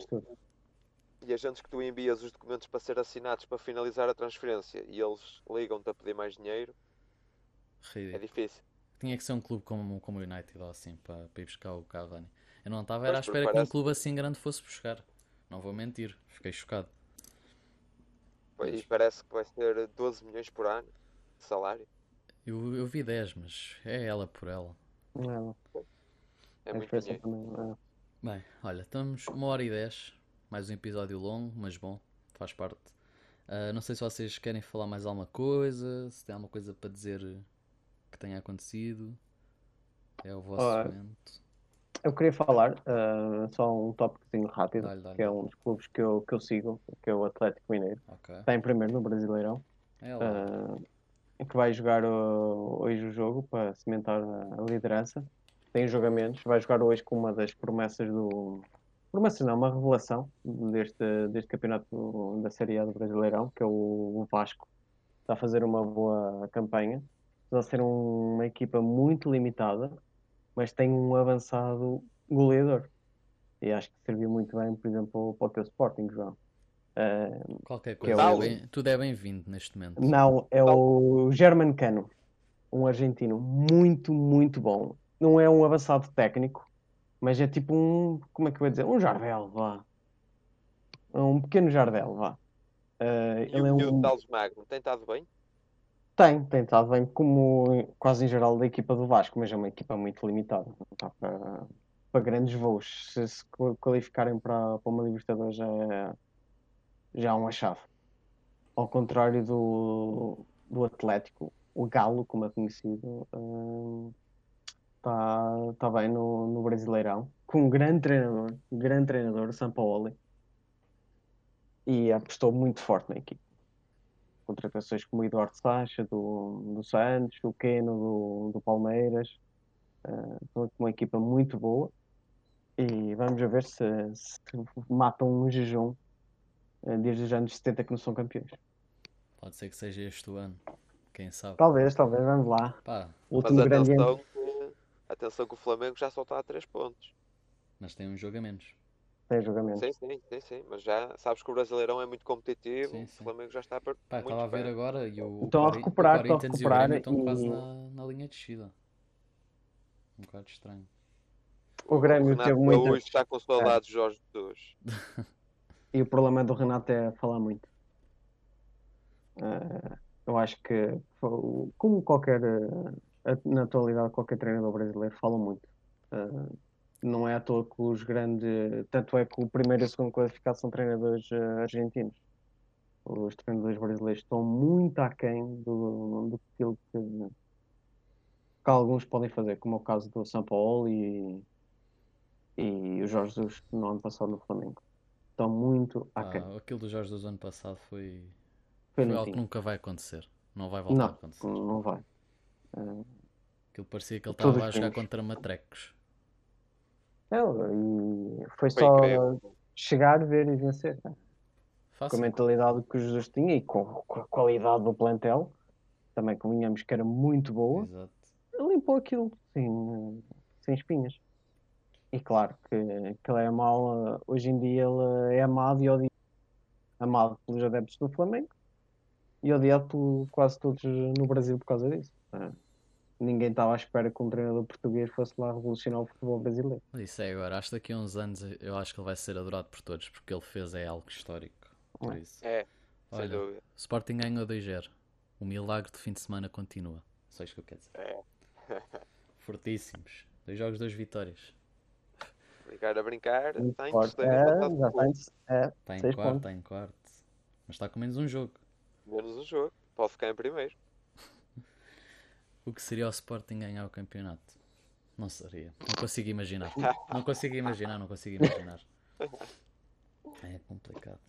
E agentes que tu envias os documentos para ser assinados para finalizar a transferência e eles ligam-te a pedir mais dinheiro, é Ridículo. difícil. Tinha que ser um clube como, como o United ou assim para, para ir buscar o Cavani. Eu não estava era à Pois, espera que um clube assim grande fosse buscar. Não vou mentir, fiquei chocado. E parece que vai ser 12 milhões por ano de salário. Eu, eu vi 10, mas é ela por ela. É, É a muito dinheiro. também, é. Bem, olha, estamos uma hora e 10. Mais um episódio longo, mas bom, faz parte. Ah, não sei se vocês querem falar mais alguma coisa, se tem alguma coisa para dizer que tenha acontecido. É o vosso Ora. momento. Eu queria falar uh, só um tópicozinho rápido, Dá-lhe, dá-lhe. que é um dos clubes que eu, que eu sigo, que é o Atlético Mineiro. Ok. Está em primeiro no Brasileirão. É uh, que vai jogar uh, hoje o jogo para cimentar a liderança. Tem jogamentos, vai jogar hoje com uma das promessas do. Promessas não, uma revelação deste, deste campeonato da Série A do Brasileirão, que é o, Vasco. Está a fazer uma boa campanha. Está a ser um- uma equipa muito limitada, mas tem um avançado goleador. E acho que serviu muito bem, por exemplo, para o teu Sporting, João. Uh, Qualquer que é coisa. o- é bem- tudo é bem-vindo neste momento. não, é o German Cano, um argentino muito, muito bom. Não é um avançado técnico, mas é tipo um, como é que eu vou dizer? Um Jardel, vá. Um pequeno Jardel, vá. Eh, E ele é o miúdo um... Dalves Magno tem estado bem? Tem, tem estado bem, como quase em geral da equipa do Vasco, mas é uma equipa muito limitada. Não está para, para grandes voos. Se se qualificarem para, para uma Libertadores já é, já é uma chave. Ao contrário do, do Atlético, o Galo, como é conhecido, está tá bem no, no Brasileirão, com um grande treinador, um grande treinador, Sampaoli, e apostou muito forte na equipe contratações como o Eduardo Sacha do, do Santos, o Keno do, do Palmeiras, uh, uma equipa muito boa e vamos a ver se, se matam um jejum uh, desde os anos 70 que não são campeões. Pode ser que seja este o ano. Quem sabe? Talvez, talvez, vamos lá. Pá, último grande ano. atenção atenção que o Flamengo já só está a 3 pontos. mas tem um jogo a menos. Tem jogamento. Sim, sim, sim, sim. Mas já sabes que o Brasileirão é muito competitivo. Sim, o sim. Flamengo já está per- Pá, muito estava a ver agora e o, Estão a o Cori- recuperar, o estão a Corinthians e o recuperar estão quase e- na, na linha de descida. Um bocado estranho. O Grêmio Renato teve muito. Gaúcho está com saudades de Jorge Jesus. *laughs* E o problema do Renato é falar muito. Eh, eu acho que, como qualquer, eh, na atualidade, qualquer treinador brasileiro fala muito. Eh, não é à toa que os grandes. Tanto é que o primeiro e o segundo classificado são treinadores eh, argentinos. Os treinadores brasileiros estão muito aquém do, do aquilo que, que alguns podem fazer, como é o caso do São Paulo e, e o Jorge Jesus no ano passado no Flamengo. Estão muito Pá, aquém. aquilo do Jorge do ano passado foi, Foi foi algo que nunca vai acontecer. Não vai voltar a Não, acontecer. não vai. Eh, Aquilo parecia que ele estava a jogar contra matrecos. É, e foi Foi só incrível. chegar, ver e vencer. né? Com a mentalidade que o Jesus tinha e com, com a qualidade do plantel, também convenhamos que era muito boa, Exato. limpou aquilo sem, sem espinhas. E claro que, que ele é mau, hoje em dia ele é amado e odiado, amado pelos adeptos do Flamengo e odiado por quase todos no Brasil por causa disso. né? Ninguém estava à espera que um treinador português fosse lá revolucionar o futebol brasileiro. Isso é agora. Acho que daqui a uns anos eu acho que ele vai ser adorado por todos porque ele fez é algo histórico. Por É. isso. É, sem Olha, dúvida. Sporting ganhou 2-0. O milagre do fim de semana continua. Só isto que eu quero dizer. É. *laughs* Fortíssimos. Dois jogos, duas vitórias. Brincar a brincar, está em terceiro É, está em, é, Está em seis quarto, pontos. está em quarto. Mas está com menos um jogo. menos um jogo. Pode ficar em primeiro. O que seria o Sporting ganhar o campeonato? Não seria. Não consigo imaginar. Não consigo imaginar, não consigo imaginar. É complicado.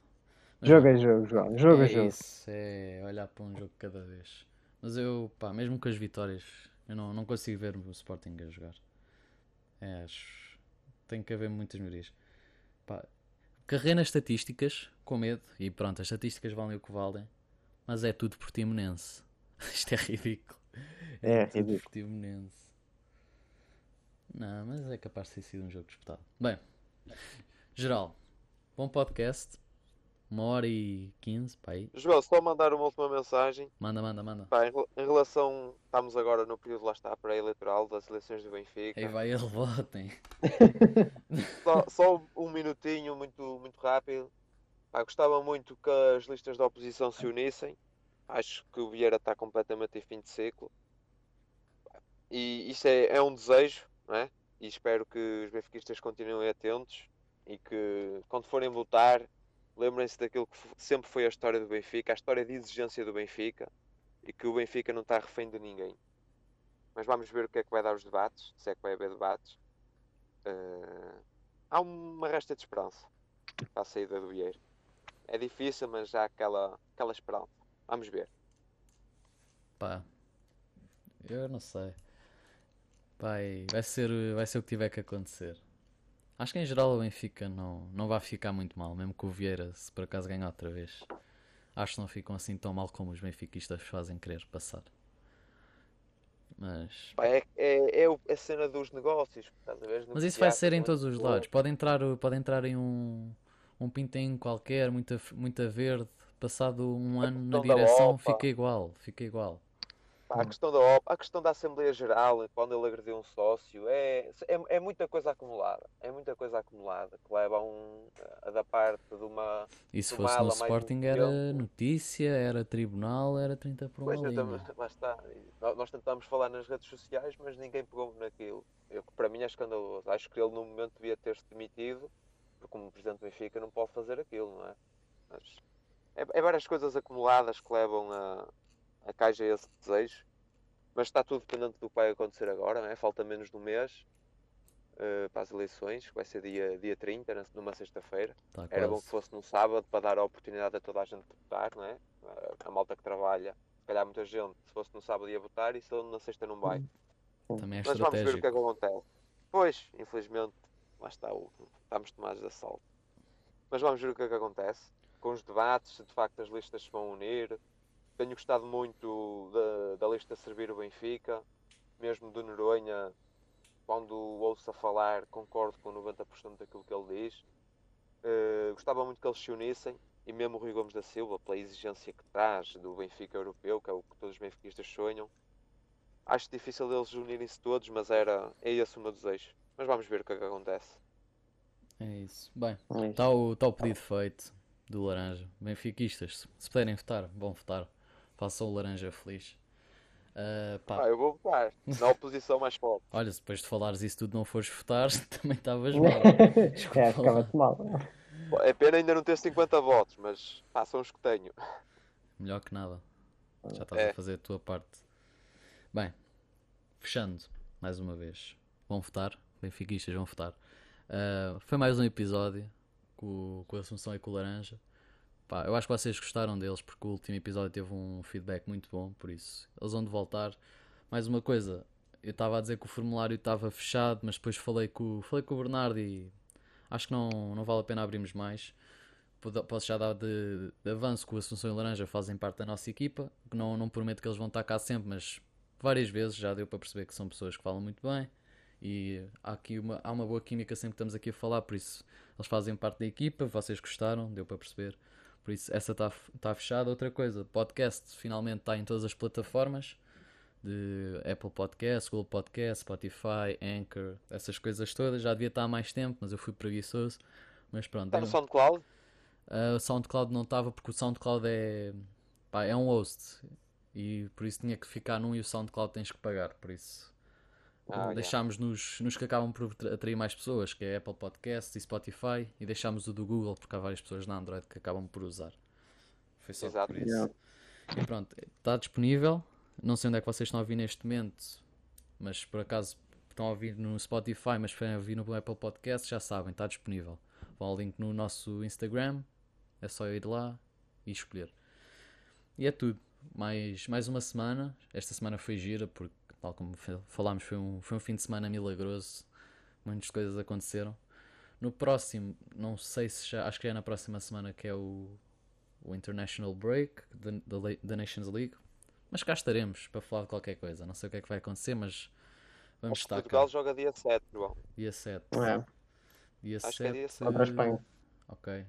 Mas Jogo não, jogo, João. Jogo é é jogo. isso, é olhar para um jogo cada vez. Mas eu, pá, mesmo com as vitórias, eu não, não consigo ver o Sporting a jogar. É, acho. Tem que haver muitas melhorias. Pá, carreira nas estatísticas, com medo, e pronto, as estatísticas valem o que valem, mas é tudo portimonense. *laughs* Isto é ridículo. É portimonense. Não, mas é capaz de ter sido um jogo disputado. Bem, geral, bom podcast. Uma hora e quinze, pá aí. Joel, só mandar uma última mensagem. Manda, manda, manda. Pá, em relação, estamos agora no período lá está pré-eleitoral das eleições do Benfica. Aí vai ele, *laughs* votem. Só, só um minutinho, muito, muito rápido. Pá, gostava muito que as listas da oposição se unissem. Acho que o Vieira está completamente em fim de ciclo. E isso é, é um desejo, não é? E espero que os benfiquistas continuem atentos e que quando forem votar, lembrem-se daquilo que sempre foi a história do Benfica, a história de exigência do Benfica e que o Benfica não está refém de ninguém. Mas vamos ver o que é que vai dar os debates, se é que vai haver debates. Uh, há uma resta de esperança para a saída do Vieira. É difícil, mas há aquela, aquela esperança. Vamos ver. Pá, eu não sei. Vai, vai, ser, vai ser o que tiver que acontecer. Acho que em geral o Benfica não, não vai ficar muito mal, mesmo que o Vieira, se por acaso ganhar outra vez. Acho que não ficam assim tão mal como os benfiquistas fazem querer passar. Mas. É, é, é a cena dos negócios. Mas isso vai ser em todos os lados. Pode entrar, pode entrar em um, um pintinho qualquer, muita, muita verde. Passado um ano na direção, fica igual. Fica igual. A questão, da, a questão da Assembleia Geral, quando ele agrediu um sócio, é, é, é, muita coisa acumulada. É muita coisa acumulada que leva a, um, a da parte de uma. E se fosse no Sporting era notícia, era tribunal, era 30 por uma pois, linha. Lá está. Nós tentámos falar nas redes sociais, mas ninguém pegou naquilo. Eu, para mim é escandaloso. Acho que ele no momento devia ter-se demitido, porque como presidente do Benfica não pode fazer aquilo, não é? Mas é, é várias coisas acumuladas que levam a a caixa é esse desejo. Mas está tudo dependente do que vai acontecer agora, é? falta menos de um mês uh, para as eleições, que vai ser dia, dia 30, numa sexta-feira. Tá Era bom que fosse num sábado para dar a oportunidade a toda a gente de votar, não é? A malta que trabalha, se calhar muita gente, se fosse no sábado ia votar e se na sexta não vai. Também é Mas vamos ver o que é que acontece. Pois, infelizmente, lá está, o, estamos tomados de assalto. Mas vamos ver o que é que acontece. Com os debates, se de facto as listas se vão unir, tenho gostado muito da, da lista servir o Benfica, mesmo do Noronha, quando ouço a falar, concordo com 90% daquilo que ele diz. Uh, gostava muito que eles se unissem e mesmo o Rui Gomes da Silva, pela exigência que traz do Benfica europeu, que é o que todos os benfiquistas sonham. Acho difícil eles unirem-se todos, mas era, é esse o meu desejo. Mas vamos ver o que é que acontece. É isso. Bem, está é o, tá o pedido feito do Laranja. Benfiquistas, se puderem votar, vão votar. Faça o laranja feliz. Uh, ah, eu vou votar. Na *laughs* oposição mais forte. Olha, se depois de falares isso tudo não fores votar, *laughs* também estavas *laughs* mal. é, ficava-te mal. É pena ainda não ter 50 votos, mas são os que tenho. Melhor que nada. Já estás é. a fazer a tua parte. Bem, fechando mais uma vez. Vão votar, benfiquistas vão votar. Uh, foi mais um episódio com, com a Assunção e com o Laranja. Pá, eu acho que vocês gostaram deles porque o último episódio teve um feedback muito bom, por isso eles vão de voltar. Mais uma coisa, eu estava a dizer que o formulário estava fechado, mas depois falei com, falei com o Bernardo e acho que não, não vale a pena abrirmos mais. Posso já dar de, de avanço que o Assunção e Laranja fazem parte da nossa equipa. Não, não prometo que eles vão estar cá sempre, mas várias vezes já deu para perceber que são pessoas que falam muito bem e há aqui uma, há uma boa química sempre que estamos aqui a falar, por isso eles fazem parte da equipa, vocês gostaram, deu para perceber. Por isso, essa está tá fechada. Outra coisa, podcast finalmente está em todas as plataformas de Apple Podcast, Google Podcast, Spotify, Anchor, essas coisas todas. Já devia estar há mais tempo, mas eu fui preguiçoso. Mas pronto. Está no SoundCloud? Uh, o SoundCloud não estava porque o SoundCloud é, pá, é um host e por isso tinha que ficar num e o SoundCloud tens que pagar. Por isso ah, deixámos yeah. nos, nos que acabam por atrair mais pessoas, que é Apple Podcasts e Spotify, e deixámos o do Google, porque há várias pessoas na Android que acabam por usar. Foi só Exato. por isso. Yeah. E pronto, está disponível. Não sei onde é que vocês estão a ouvir neste momento, mas por acaso estão a ouvir no Spotify, mas preferem ouvir no Apple Podcast, já sabem, está disponível. Vão ao link no nosso Instagram, é só ir lá e escolher. E é tudo. Mais, mais uma semana. Esta semana foi gira porque tal como falámos, foi um, foi um fim de semana milagroso. Muitas coisas aconteceram. No próximo, não sei se já, acho que é na próxima semana que é o, o International Break da Nations League. Mas cá estaremos para falar de qualquer coisa. Não sei o que é que vai acontecer, mas vamos estar Portugal cá. joga dia 7, João. Dia 7. É. Dia acho 7. Que é dia 7. Contra a Espanha. Ok.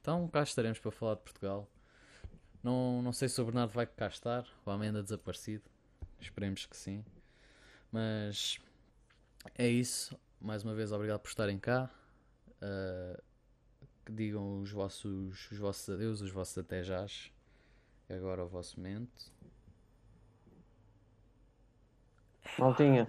Então cá estaremos para falar de Portugal. Não, não sei se o Bernardo vai cá estar ou ainda desaparecido. Esperemos que sim. Mas é isso. Mais uma vez, obrigado por estarem cá. Uh, que digam os vossos, os vossos adeus, os vossos até jás. Agora o vosso momento. Maltinha.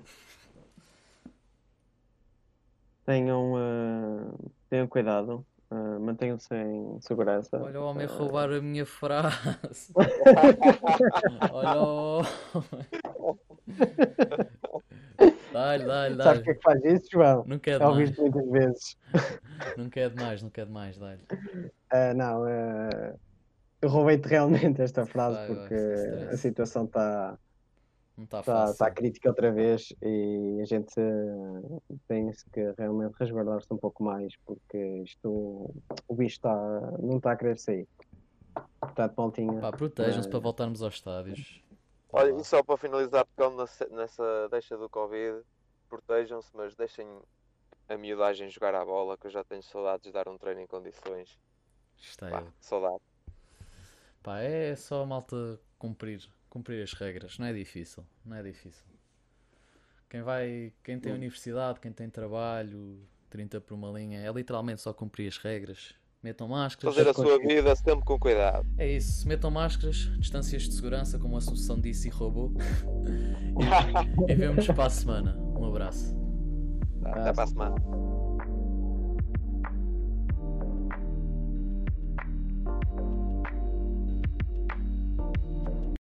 Tenham, uh, tenham cuidado. Uh, Mantenham-se em segurança. Olha o homem uh... roubar a minha frase. *laughs* Olha o homem. Dá-lhe, dá-lhe, Sabes o dá-lhe. que é que faz isso, João? É Já demais. ouviste muitas vezes. Nunca é demais, nunca é demais, dá-lhe. Ah, não, eu roubei-te realmente esta frase Vai, porque a situação está Não está tá, fácil. tá crítica outra vez e a gente ah, tem que realmente resguardar-se um pouco mais porque isto, o bicho tá, não está a querer sair. Portanto, maltinha, Pá, protejam-se para voltarmos aos estádios. Olha, e só para finalizar, pegando nessa, nessa deixa do Covid, protejam-se, mas deixem a miudagem jogar à bola, que eu já tenho saudades de dar um treino em condições. Está Pá, eu. saudade. Pá, é só a malta cumprir, cumprir as regras, não é difícil, não é difícil. Quem vai, quem tem universidade, quem tem trabalho, 30 por uma linha, é literalmente só cumprir as regras. Metam máscaras. Fazer a sua vida sempre com cuidado. É isso, metam máscaras, distâncias de segurança, como a Assunção disse e roubou. *laughs* e vemo-nos para a semana. Um abraço. Até para a semana.